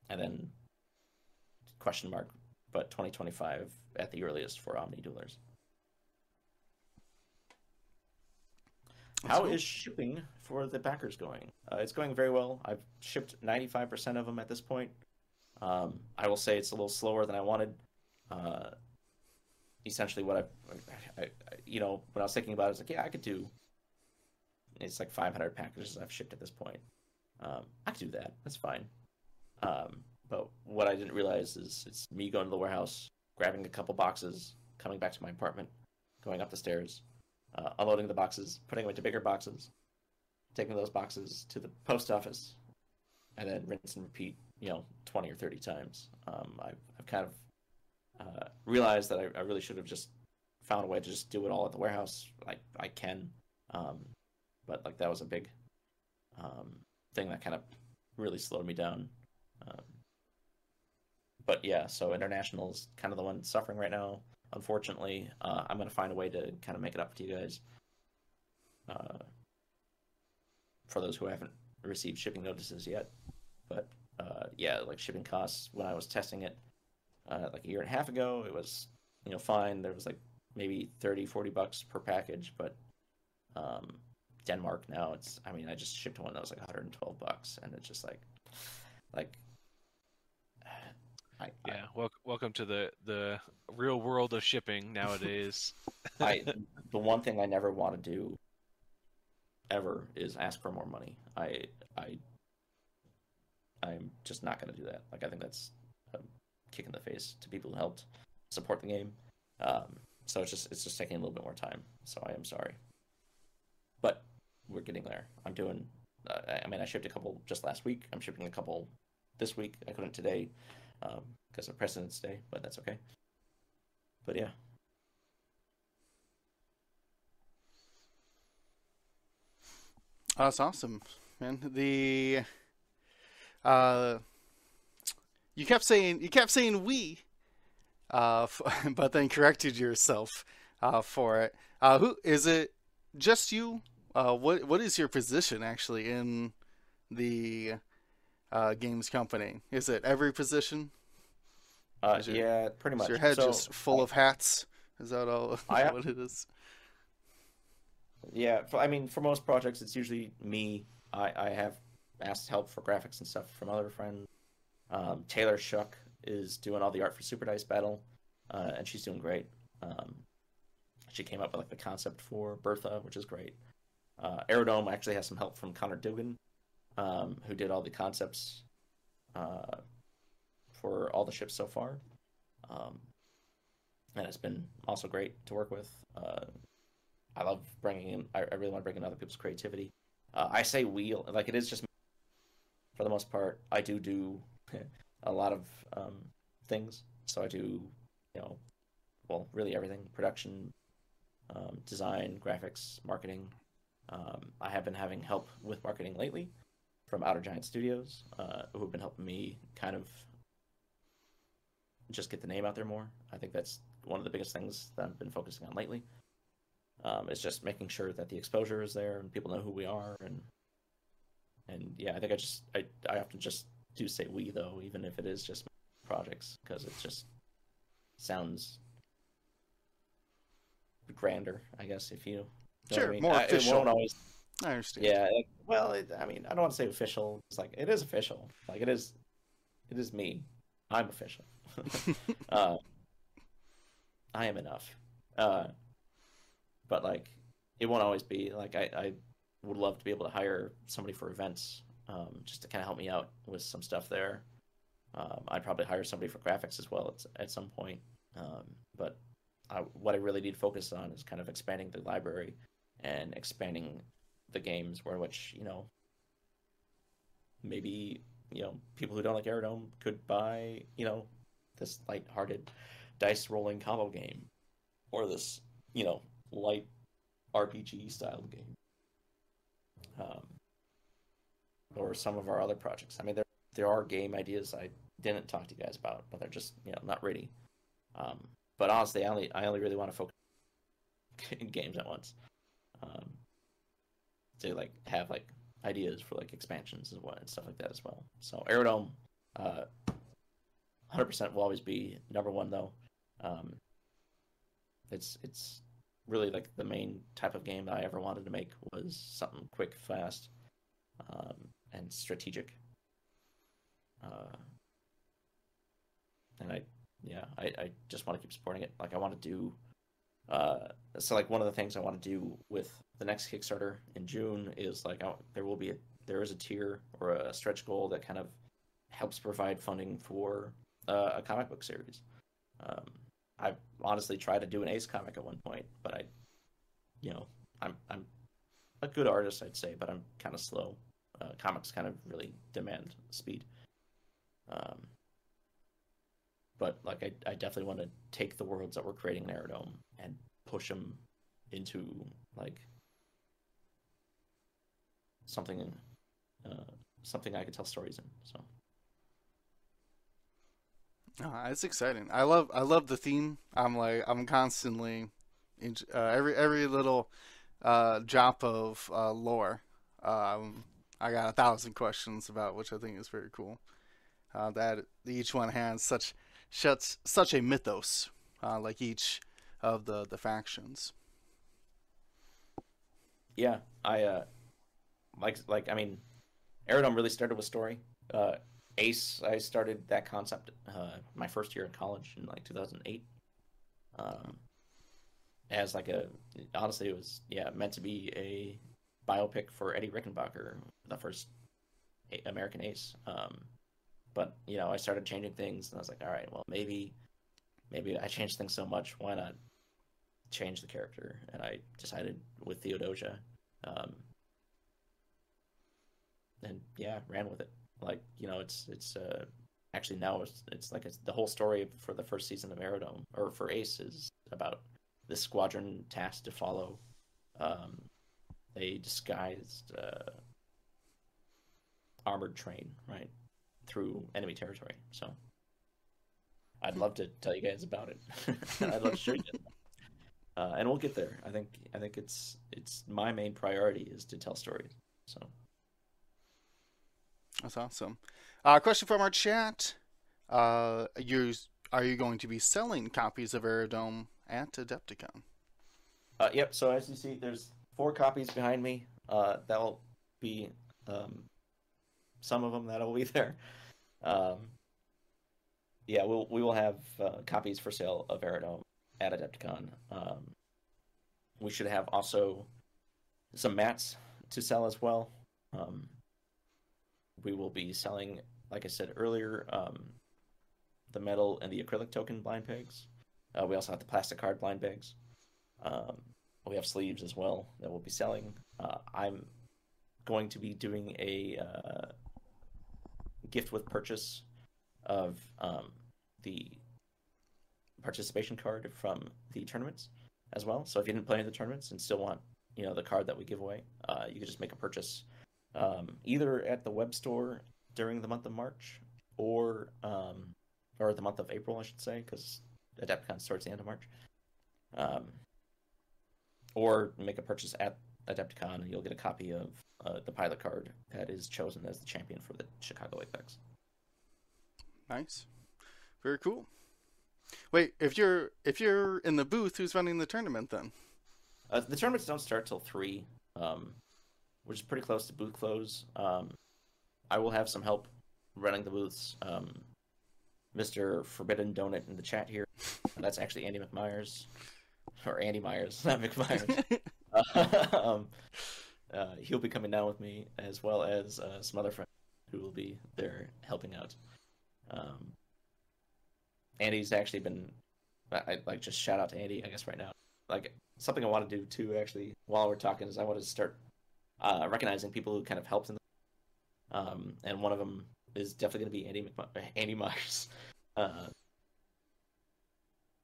and then question mark, but 2025 at the earliest for Omni Duelers. How cool. is shipping for the backers going? Uh, it's going very well. I've shipped 95% of them at this point. Um, I will say it's a little slower than I wanted. Uh, essentially, what I've, I, I, you know, when I was thinking about it, I was like, yeah, I could do. It's like 500 packages I've shipped at this point. Um, I could do that. That's fine. Um, but what I didn't realize is it's me going to the warehouse, grabbing a couple boxes, coming back to my apartment, going up the stairs, uh, unloading the boxes, putting them into bigger boxes, taking those boxes to the post office, and then rinse and repeat, you know, 20 or 30 times. Um, I've, I've kind of uh, realized that I, I really should have just found a way to just do it all at the warehouse. Like I can, um, but like that was a big um, thing that kind of really slowed me down. Um, but yeah, so international is kind of the one suffering right now. Unfortunately, uh, I'm gonna find a way to kind of make it up to you guys. Uh, for those who haven't received shipping notices yet, but uh, yeah, like shipping costs when I was testing it, uh, like a year and a half ago, it was you know fine. There was like maybe 30, 40 bucks per package, but um, Denmark now it's I mean I just shipped one that was like 112 bucks, and it's just like like I, Yeah, wel- welcome to the the real world of shipping nowadays. I the one thing I never want to do ever is ask for more money. I I I'm just not going to do that. Like I think that's a kick in the face to people who helped support the game. Um, so it's just it's just taking a little bit more time. So I am sorry, but we're getting there. I'm doing. Uh, I mean, I shipped a couple just last week. I'm shipping a couple this week. I couldn't today because of President's Day, but that's okay. But yeah, Oh, that's awesome, man. The uh, you kept saying you kept saying we, uh, f- but then corrected yourself uh, for it. Uh, who is it? Just you? Uh, what what is your position actually in the uh, games company? Is it every position? uh, your- yeah, pretty much. your head So, just full of hats? Is that all? I- what it is? Yeah, for, I mean, for most projects, it's usually me. I, I have asked help for graphics and stuff from other friends. Um, Taylor Shuck is doing all the art for Super Dice Battle, uh, and she's doing great. Um, she came up with like the concept for Bertha, which is great. Uh, Aerodome actually has some help from Connor Dugan, um, who did all the concepts uh, for all the ships so far. Um, and it's been also great to work with. Uh, I love bringing in. I, I really want to bring in other people's creativity. Uh, I say we like it is just for the most part. I do do a lot of um, things. So I do, you know, well, really everything: production, um, design, graphics, marketing. Um, I have been having help with marketing lately from Outer Giant Studios, uh, who have been helping me kind of just get the name out there more. I think that's one of the biggest things that I've been focusing on lately. Um, it's just making sure that the exposure is there and people know who we are and and yeah, I think I just I I often just do say we though, even if it is just projects, because it just sounds grander, I guess. If you know Sure, I mean. more I- it official. won't always I understand. yeah, like, well, it, I mean, I don't want to say official. It's like it is official. Like it is. it is me. I'm official. uh, I am enough. Uh, but like, it won't always be like I, I would love to be able to hire somebody for events, um, just to kind of help me out with some stuff there. Um, I'd probably hire somebody for graphics as well at, at some point. Um, but I, what I really need to focus on is kind of expanding the library and expanding the games where which you know maybe you know people who don't like Aerodome could buy you know this light-hearted dice rolling combo game or this you know light RPG style game um, or some of our other projects. I mean there there are game ideas I didn't talk to you guys about, but they're just you know not ready. Um, but honestly, I only I only really want to focus in games at once. Um, to like have like ideas for like expansions and what and stuff like that as well. So Aerodome, uh, hundred percent will always be number one though. Um, it's it's really like the main type of game that I ever wanted to make was something quick, fast, um, and strategic. Uh, and I, yeah, I, I just want to keep supporting it. Like I want to do uh, so like one of the things I want to do with the next Kickstarter in June is like I, there will be a there is a tier or a stretch goal that kind of helps provide funding for uh, a comic book series. Um, I've honestly tried to do an Ace comic at one point, but I, you know, I'm I'm a good artist, I'd say, but I'm kind of slow. Uh, comics kind of really demand speed. Um, but like I, I definitely want to take the worlds that we're creating in Aerodome and push them into like something uh, something I could tell stories in. So Oh, it's exciting. I love I love the theme. I'm like I'm constantly in, uh, every every little uh, drop of uh, lore. Um, I got a thousand questions about, which I think is very cool. Uh, that each one has such such such a mythos, uh, like each of the the factions. Yeah, I uh, like like I mean, Aerodome really started with story. Uh, Ace, I started that concept uh, my first year in college in like 2008. Um, as like a honestly, it was yeah meant to be a biopic for Eddie Rickenbacker, the first American Ace. Um, but you know, I started changing things, and I was like, all right, well, maybe, maybe I changed things so much. Why not change the character? And I decided with Theodosia, um, and yeah, ran with it. Like you know, it's it's uh, actually now it's it's like it's the whole story for the first season of Aerodome or for Ace is about this squadron tasked to follow um, a disguised uh, armored train, right? Through enemy territory. So I'd love to tell you guys about it. I'd love to show you. Uh, and we'll get there. I think I think it's it's my main priority is to tell stories. So that's awesome. Uh, question from our chat: uh, you are you going to be selling copies of Aerodome at Adepticon? Uh, yep. So as you see, there's four copies behind me. Uh, that'll be um, some of them that'll be there. Um, yeah, we'll we will have uh, copies for sale of Aerodome at Adepticon. Um, we should have also some mats to sell as well. Um, we will be selling, like I said earlier, um, the metal and the acrylic token blind pegs. Uh, we also have the plastic card blind pegs. Um, we have sleeves as well that we'll be selling. Uh, I'm going to be doing a uh, gift with purchase of um, the participation card from the tournaments as well. So if you didn't play in the tournaments and still want, you know, the card that we give away, uh, you can just make a purchase um, either at the web store during the month of March or um, or the month of April, I should say, because Adepticon starts the end of March. Um, or make a purchase at Adepticon, and you'll get a copy of uh, the pilot card that is chosen as the champion for the Chicago Apex. Nice, very cool. Wait, if you're if you're in the booth, who's running the tournament then? Uh, the tournaments don't start till three, um, which is pretty close to booth close. Um, I will have some help running the booths. Um, Mr. Forbidden Donut in the chat here. That's actually Andy McMyers, or Andy Myers, not McMyers. um, uh, he'll be coming down with me, as well as uh, some other friends who will be there helping out. Um, Andy's actually been, I, like just shout out to Andy, I guess right now. Like something I want to do too, actually, while we're talking, is I want to start uh, recognizing people who kind of helped in. The, um, and one of them is definitely going to be Andy McM- Andy Myers. Uh,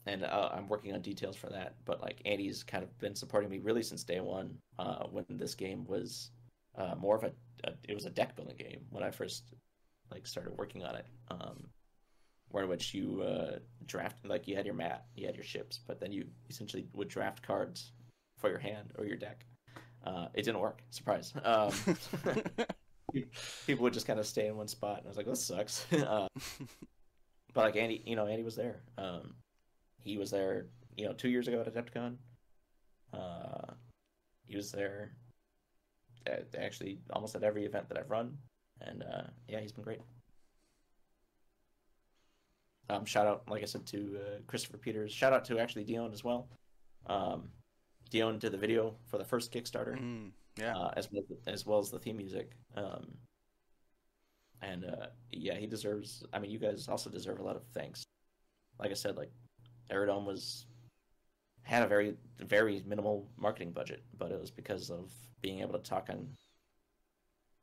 and uh, I'm working on details for that. But like Andy's kind of been supporting me really since day one. Uh, when this game was uh, more of a, a, it was a deck building game when I first like started working on it. Um, where in which you uh, draft like you had your mat, you had your ships, but then you essentially would draft cards for your hand or your deck. Uh, it didn't work. Surprise. Um, people would just kind of stay in one spot, and I was like, "This sucks." uh, but like Andy, you know, Andy was there. Um, he was there, you know, two years ago at Adepticon. Uh, he was there at, actually almost at every event that I've run, and uh, yeah, he's been great. Um, shout out, like I said, to uh, Christopher Peters. Shout out to actually Dion as well. Um, Dion did the video for the first Kickstarter, Mm, yeah. uh, as well as well as the theme music. Um, and uh, yeah, he deserves. I mean, you guys also deserve a lot of thanks. Like I said, like Aerodome was had a very very minimal marketing budget, but it was because of being able to talk on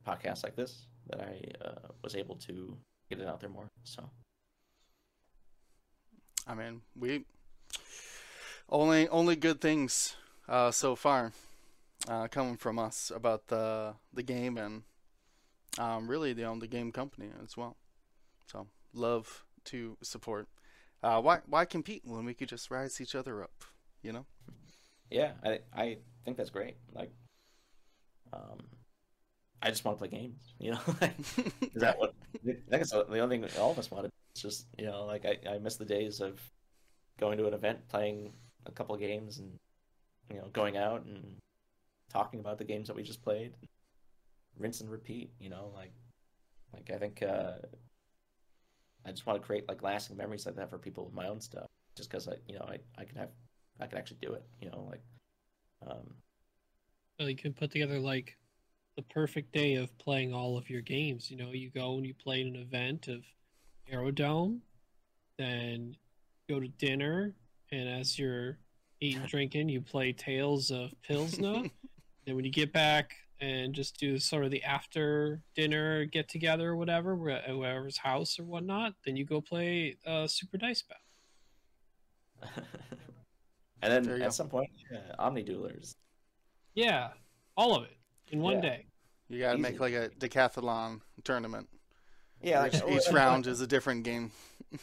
podcasts like this that I uh, was able to get it out there more. So I mean, we only only good things uh, so far uh, coming from us about the the game and um, really the um, the game company as well. So love to support. Uh, why why compete when we could just rise each other up? You know. yeah, I I think that's great. Like, um, I just want to play games. You know, is that what? I it's the only thing all of us wanted. It's just you know, like I I miss the days of going to an event, playing a couple games, and you know, going out and talking about the games that we just played, rinse and repeat. You know, like like I think uh, I just want to create like lasting memories like that for people with my own stuff. Just because I you know I I can have I can actually do it. You know, like um, So you can put together like the perfect day of playing all of your games. You know, you go and you play an event of Aerodome, then go to dinner, and as you're eating drinking, you play Tales of Pilsner. then when you get back and just do sort of the after dinner get together or whatever, where- at whoever's house or whatnot, then you go play uh, Super Dice Battle. and then at go. some point, yeah, Omni Duelers. Yeah, all of it in one Yeah. day. You got to make like a decathlon tournament. Yeah, each, like, each like- round is a different game.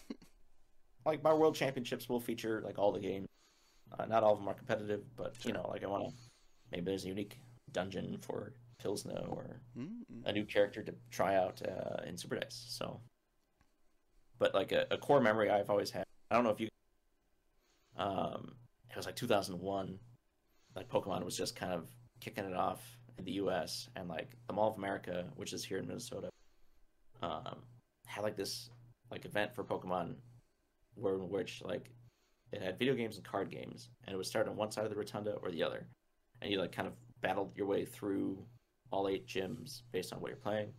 Like my World Championships will feature like all the games. Uh, not all of them are competitive, but you know, like I want to. Maybe there's a unique dungeon for Pilsner or Mm. a new character to try out uh, in Super Dice. So, but like a, a core memory I've always had. I don't know if you. Um, it was like 2001. Like Pokemon was just kind of kicking it off in the U.S. and like the Mall of America, which is here in Minnesota, um, had like this like event for Pokemon, where in which like it had video games and card games, and it would start on one side of the rotunda or the other, and you like kind of battled your way through all eight gyms based on what you're playing,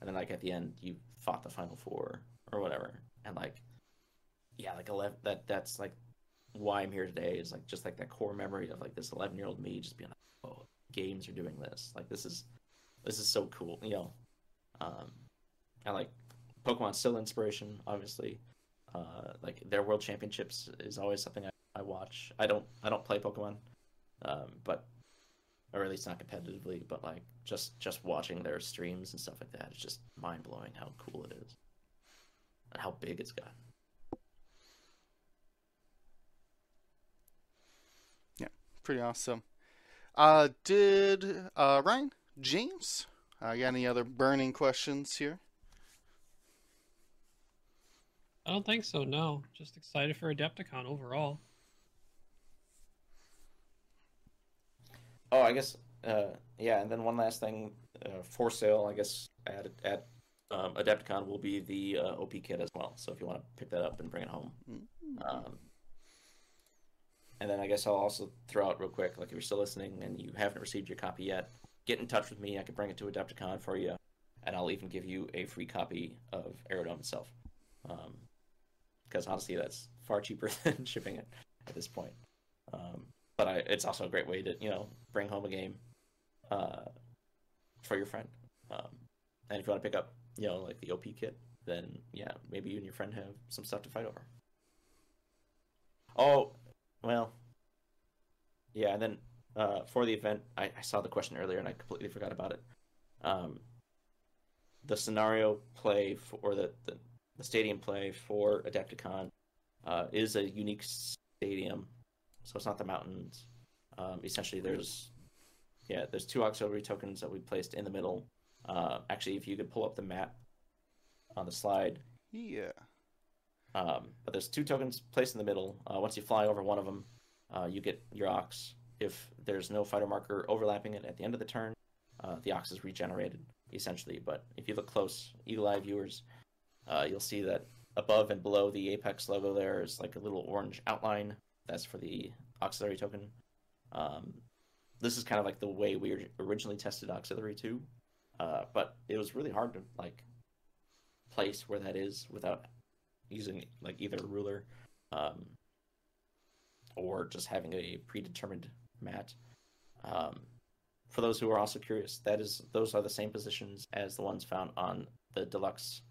and then like at the end you fought the final four or whatever, and like yeah, like eleven that that's like why I'm here today is like just like that core memory of like this 11 year old me just being like, oh, games are doing this, like this is this is so cool, you know, um, and like Pokemon's still inspiration, obviously. Uh, like their world championships is always something I, I watch. I don't I don't play Pokemon, um, but or at least not competitively, but like just just watching their streams and stuff like that, it's just mind blowing how cool it is and how big it's got. Pretty awesome. Uh, did uh, Ryan James? Uh, got any other burning questions here? I don't think so. No, just excited for Adepticon overall. Oh, I guess uh, yeah, and then one last thing uh, for sale. I guess at at um, Adepticon will be the uh, OP kit as well. So if you want to pick that up and bring it home. Um, and then I guess I'll also throw out real quick, like if you're still listening and you haven't received your copy yet, get in touch with me. I can bring it to Adepticon for you, and I'll even give you a free copy of Aerodome itself. Because honestly, that's far cheaper than shipping it at this point. Um, but I, it's also a great way to you know bring home a game uh, for your friend. Um, and if you want to pick up you know like the OP kit, then yeah, maybe you and your friend have some stuff to fight over. Oh, well, yeah, and then uh, for the event, I, I saw the question earlier and I completely forgot about it. Um, the scenario play for or the, the, the stadium play for Adepticon uh, is a unique stadium, so it's not the mountains. Um, essentially, there's yeah, there's two auxiliary tokens that we placed in the middle. Uh, actually, if you could pull up the map on the slide, Yeah. um, but there's two tokens placed in the middle. Uh, once you fly over one of them, uh, you get your ox. If there's no fighter marker overlapping it at the end of the turn, uh, the ox is regenerated essentially. But if you look close, eagle eye viewers, uh, you'll see that above and below the apex logo there is like a little orange outline. That's for the auxiliary token. Um, this is kind of like the way we originally tested auxiliary two, uh, but it was really hard to like place where that is without using like either a ruler um, or just having a predetermined mat. Um, for those who are also curious, that is those are the same positions as the ones found on the deluxe,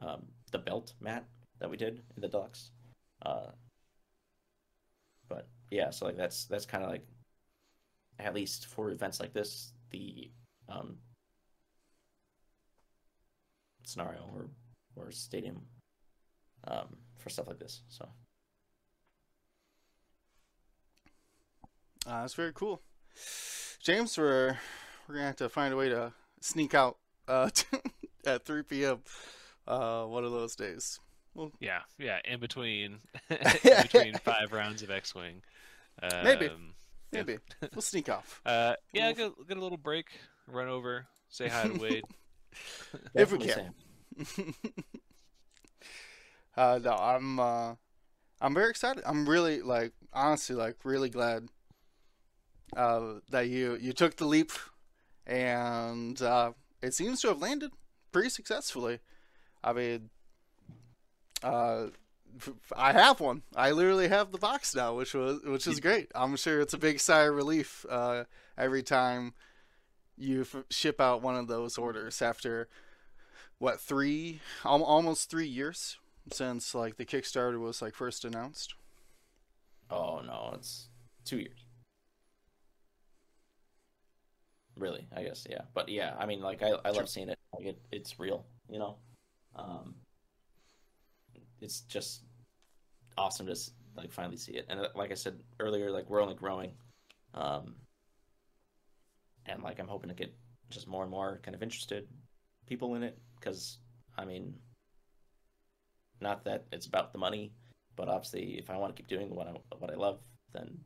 um, the belt mat that we did in the deluxe. Uh, but yeah, so like that's that's kind of like at least for events like this, the um, scenario or or stadium um, for stuff like this. So Uh, that's very cool. James, we're we're gonna have to find a way to sneak out uh, at 3 p.m. Uh, one of those days. Yeah, yeah. In between, in between five rounds of X-wing. Um, Maybe. yeah. Maybe we'll sneak off Uh, yeah, get, get a little break, run over, say hi to Wade. If we Definitely can. Uh, no, I'm uh, I'm very excited. I'm really like honestly like really glad uh, that you you took the leap, and uh, it seems to have landed pretty successfully. I mean, uh, I have one. I literally have the box now, which was which is great. I'm sure it's a big sigh of relief uh, every time you f- ship out one of those orders after what three al- almost three years since like the Kickstarter was like first announced. Oh no, it's two years. Really, I guess, yeah. But yeah, I mean, like, I, I love seeing it. Like, it, it's real, you know. Um, it's just awesome to like finally see it. And uh, like I said earlier, like we're only growing, um, and like I'm hoping to get just more and more kind of interested people in it because I mean, not that it's about the money, but obviously if i want to keep doing what i what i love then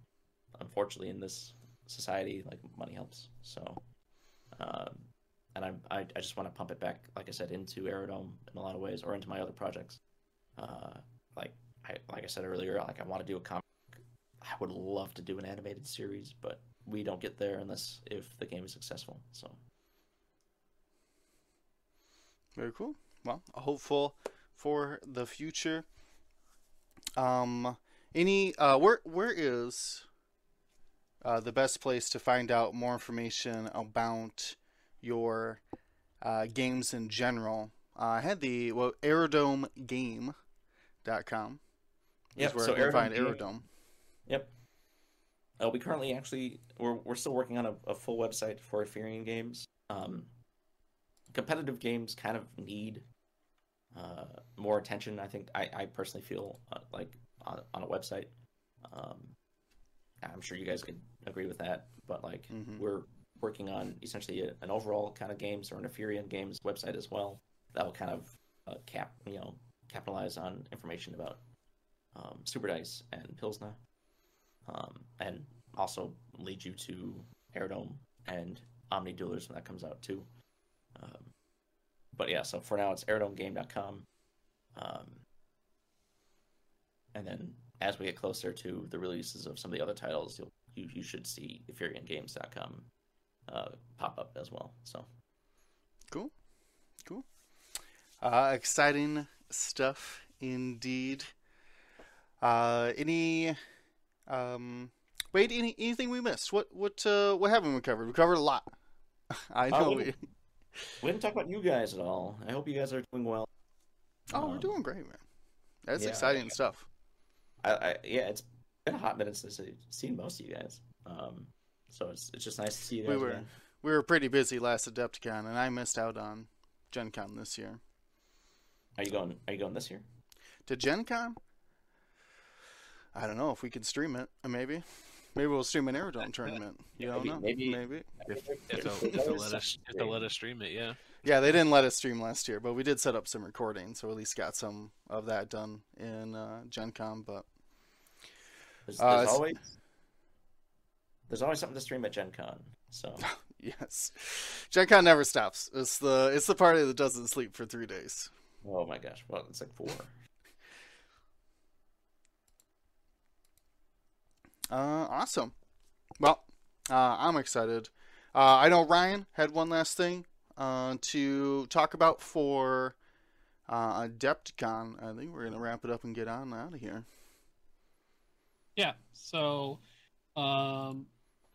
unfortunately in this society like money helps so um and I'm, i i just want to pump it back like i said into aerodome in a lot of ways or into my other projects uh like i like i said earlier like i want to do a comic i would love to do an animated series but we don't get there unless if the game is successful so Very cool. Well, hopeful for the future. Um, any uh, where where is uh, the best place to find out more information about your uh, games in general? Uh, I had the well, aerodomegame.com. Yep, is where so can find Aerodome Yep. Uh, we currently actually we're we're still working on a, a full website for Ephyrean games. Um, competitive games kind of need uh, more attention. I think I, I personally feel uh, like on, on a website. Um, I'm sure you guys could agree with that, but like Mhm. we're working on essentially a, an overall kind of games or an Ephyrean games website as well that will kind of uh, cap you know capitalize on information about um, Super Dice and Pilsner, um, and also lead you to Aerodome and Omni Duelers when that comes out too. Um, but yeah, so for now it's aerodomegame.com. Um, and then as we get closer to the releases of some of the other titles, you'll, you you should see EphyreanGames.com uh, pop up as well. So Cool. Cool. Uh, exciting stuff indeed. Uh, any, um, wait, any anything we missed? What what uh, what haven't we covered? We covered a lot. I Uh, know. we- we, we didn't talk about you guys at all. I hope you guys are doing well. oh, we're Um, doing great, man. That's yeah, exciting stuff. I, I yeah, it's been a hot minute since I've seen most of you guys. Um, so it's it's just nice to see you We guys were again. we were pretty busy last Adepticon, and I missed out on Gen Con this year. Are you going? Are you going this year? To Gen Con? I don't know if we can stream it. uh, Maybe. Maybe we'll stream an Aerodome tournament. You Yeah, don't know. maybe- maybe. If, if, they'll, if, they'll let us, if they'll let us stream it, yeah. Yeah, they didn't let us stream last year, but we did set up some recording, so at least got some of that done in uh, Gen Con. But There's, Uh, there's it's- always there's always something to stream at Gen Con. So yes, Gen Con never stops. It's the it's the party that doesn't sleep for three days. Oh my gosh, well it's like four. Uh, awesome. Well, uh, I'm excited. Uh, I know Ryan had one last thing uh, to talk about for uh, Adepticon. I think we're gonna wrap it up and get on out of here. Yeah. So, um,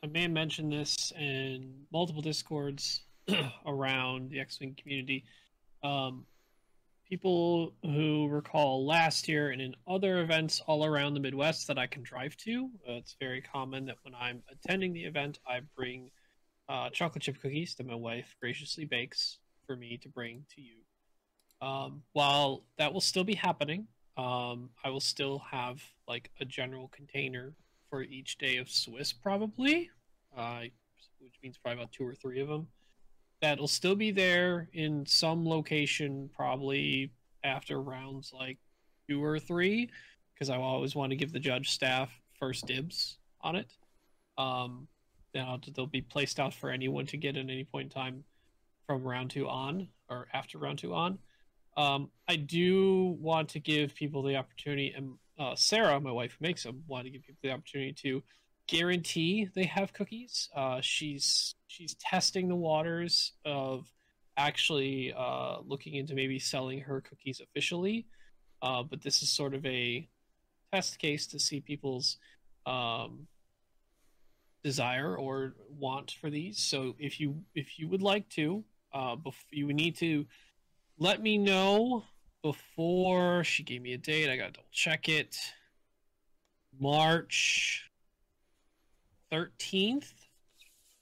I may have mentioned this in multiple discords around the X-wing community. Um, people who recall last year and in other events all around the Midwest that I can drive to, uh, it's very common that when I'm attending the event, I bring uh, chocolate chip cookies that my wife graciously bakes for me to bring to you. Um, while that will still be happening, um, I will still have like a general container for each day of Swiss, probably, uh, which means probably about two or three of them. That'll still be there in some location, probably after rounds like two or three, because I always want to give the judge staff first dibs on it. Um, now they'll be placed out for anyone to get at any point in time from round two on or after round two on. Um, I do want to give people the opportunity, and uh, Sarah, my wife who makes them, want to give people the opportunity to guarantee they have cookies. Uh, she's she's testing the waters of actually uh, looking into maybe selling her cookies officially, uh, but this is sort of a test case to see people's um, desire or want for these. So if you if you would like to, uh, bef- you would need to let me know before she gave me a date. I gotta double check it. March thirteenth.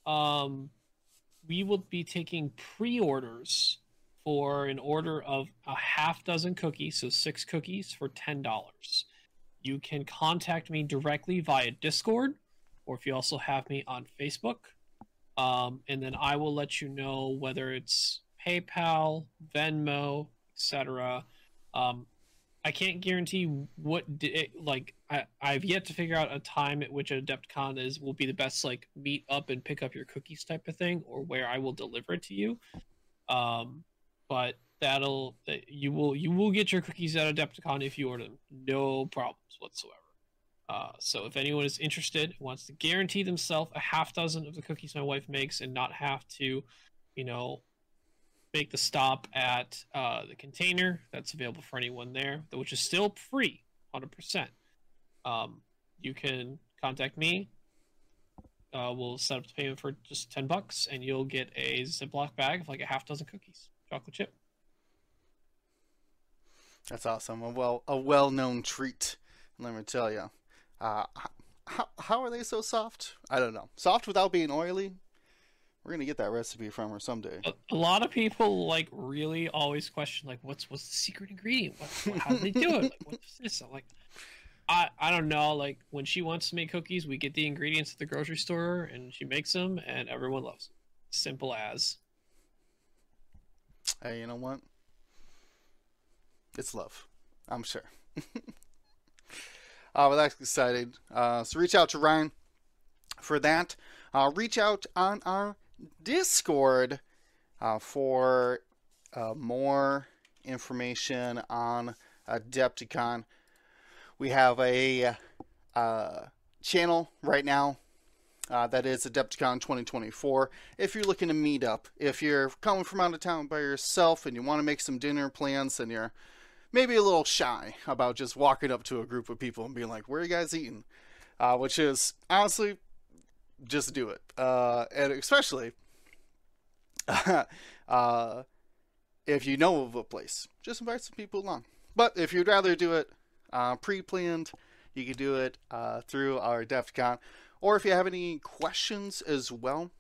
Um, we will be taking pre-orders for an order of a half dozen cookies, so six cookies for ten dollars. You can contact me directly via Discord, or if you also have me on Facebook, um, and then I will let you know whether it's PayPal, Venmo, etc. Um, I can't guarantee what di- like I, I've yet to figure out a time at which Adepticon is will be the best like meet up and pick up your cookies type of thing, or where I will deliver it to you. Um, but that'll you will you will get your cookies at Adepticon if you order them, no problems whatsoever. Uh, so if anyone is interested, wants to guarantee themselves a half dozen of the cookies my wife makes, and not have to, you know, make the stop at uh, the container that's available for anyone there, which is still free, hundred percent. Um, you can contact me. Uh, we'll set up the payment for just ten bucks, and you'll get a Ziploc bag of like a half dozen cookies, chocolate chip. That's awesome. A well a well known treat. Let me tell you. Uh, how how are they so soft? I don't know. Soft without being oily. We're gonna get that recipe from her someday. A, a lot of people like really always question like, what's what's the secret ingredient? What, how do they do it? Like, what's this? I'm like, I I don't know. Like when she wants to make cookies, we get the ingredients at the grocery store, and she makes them, and everyone loves them. Simple as. Hey, you know what? It's love. I'm sure. uh, well, that's exciting. Uh, so reach out to Ryan for that. Uh, reach out on our Discord uh, for uh, more information on Adepticon, we have a uh, channel right now uh, that is Adepticon 2024. If you're looking to meet up, if you're coming from out of town by yourself and you want to make some dinner plans and you're maybe a little shy about just walking up to a group of people and being like, "Where are you guys eating?" Uh, which is honestly, just do it, uh, and especially uh, if you know of a place, just invite some people along. But if you'd rather do it uh, pre-planned, you can do it uh, through our DEFCON, or if you have any questions as well.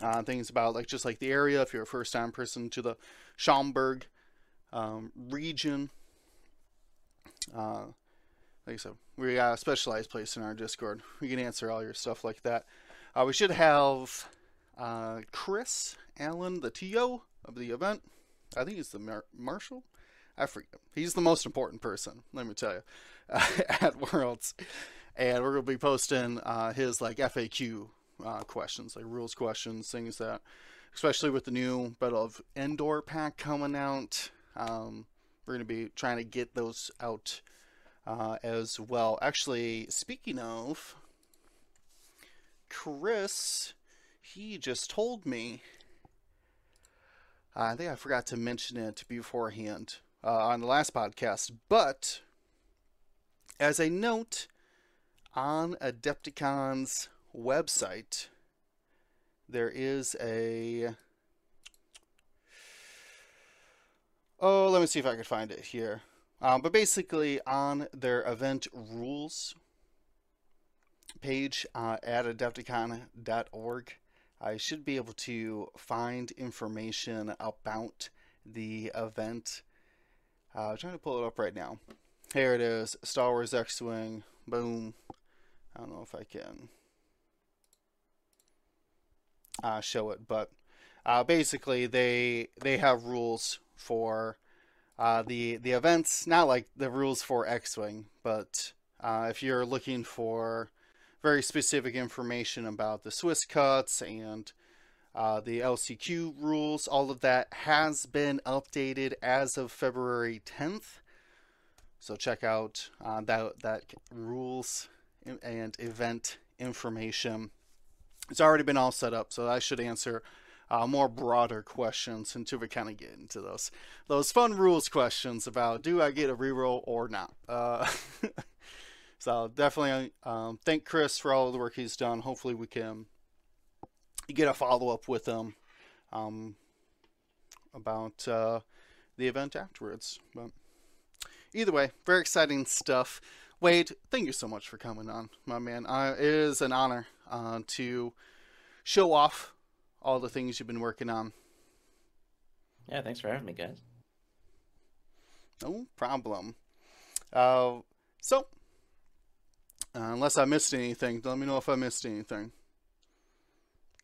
Uh, things about like just like the area if you're a first time person to the Schaumburg um, region. Like I said, we got a specialized place in our Discord. We can answer all your stuff like that. Uh, we should have uh, Chris Allen, the TO of the event. I think he's the mar- marshal. I forget. He's the most important person, let me tell you, uh, at Worlds. And we're going to be posting uh, his like FAQ uh, questions, like rules questions, things that, especially with the new Battle of Endor pack coming out. Um, we're going to be trying to get those out uh, as well. Actually, speaking of, Chris, he just told me. I think I forgot to mention it beforehand uh, on the last podcast, but as a note on Adepticon's website, there is a. Oh, let me see if I can find it here. Um, but basically, on their event rules page uh, at adepticon.org, I should be able to find information about the event. Uh, I'm trying to pull it up right now. Here it is Star Wars X Wing. Boom. I don't know if I can uh, show it, but uh, basically they they have rules for uh, the the events, not like the rules for X-wing, but uh, if you're looking for very specific information about the Swiss cuts and uh, the LCQ rules, all of that has been updated as of February 10th. So check out uh, that that rules and event information. It's already been all set up, so I should answer uh, more broader questions until we kind of get into those those fun rules questions about do I get a reroll or not. Uh, so definitely um, thank Chris for all the work he's done. Hopefully we can get a follow up with him um, about uh, the event afterwards. But either way, very exciting stuff. Wade, thank you so much for coming on, my man. Uh, it is an honor uh, to show off all the things you've been working on. Yeah, thanks for having me, guys. No problem. Uh, so, uh, unless I missed anything, let me know if I missed anything.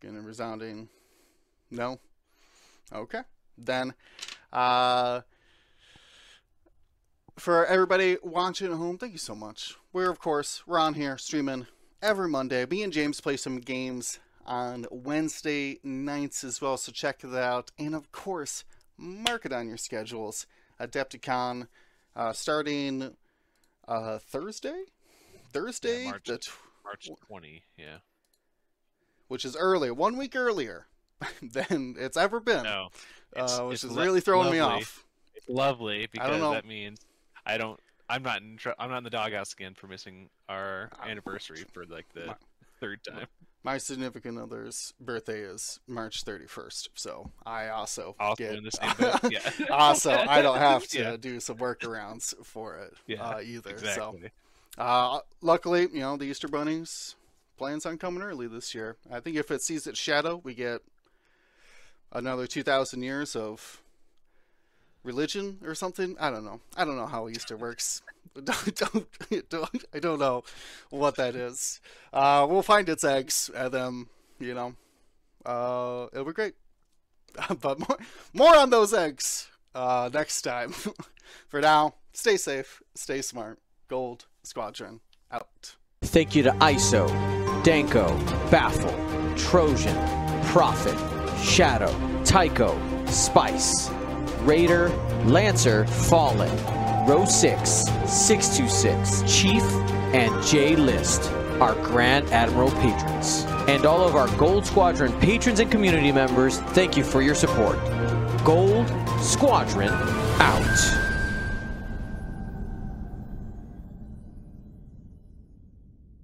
Getting a resounding no. Okay, then. Uh, for everybody watching at home, thank you so much. We're of course we're on here streaming every Monday. Me and James play some games on Wednesday nights as well, so check that out. And of course, mark it on your schedules. Adepticon uh, starting uh, Thursday? Thursday? Yeah, March, the tw- March 20, yeah. which is early, one week earlier than it's ever been, No. uh, which is lo- really throwing me lovely. off. It's lovely because know. that means I don't. I'm not in. Tr- I'm not in the doghouse again for missing our Ah. anniversary for like the third time. My significant other's birthday is March 31st, so I also, Also get in the same boat. Yeah. also I don't have to Yeah. do some workarounds for it Yeah, uh, either. Exactly. So, uh, luckily, you know, the Easter bunnies plans on coming early this year. I think if it sees its shadow, we get another 2,000 years of religion or something. I don't know. I don't know how Easter works. don't, don't, don't, I don't know what that is. Uh, we'll find its eggs and then, you know, uh, it'll be great. but more, more on those eggs uh, next time. For now, stay safe, stay smart. Gold Squadron out. Thank you to ISO, Danko, Baffle, Trojan, Prophet, Shadow, Tycho, Spice, Raider, Lancer, Fallen, Row 6, 626, Chief, and J List, our Grand Admiral patrons. And all of our Gold Squadron patrons and community members, thank you for your support. Gold Squadron out.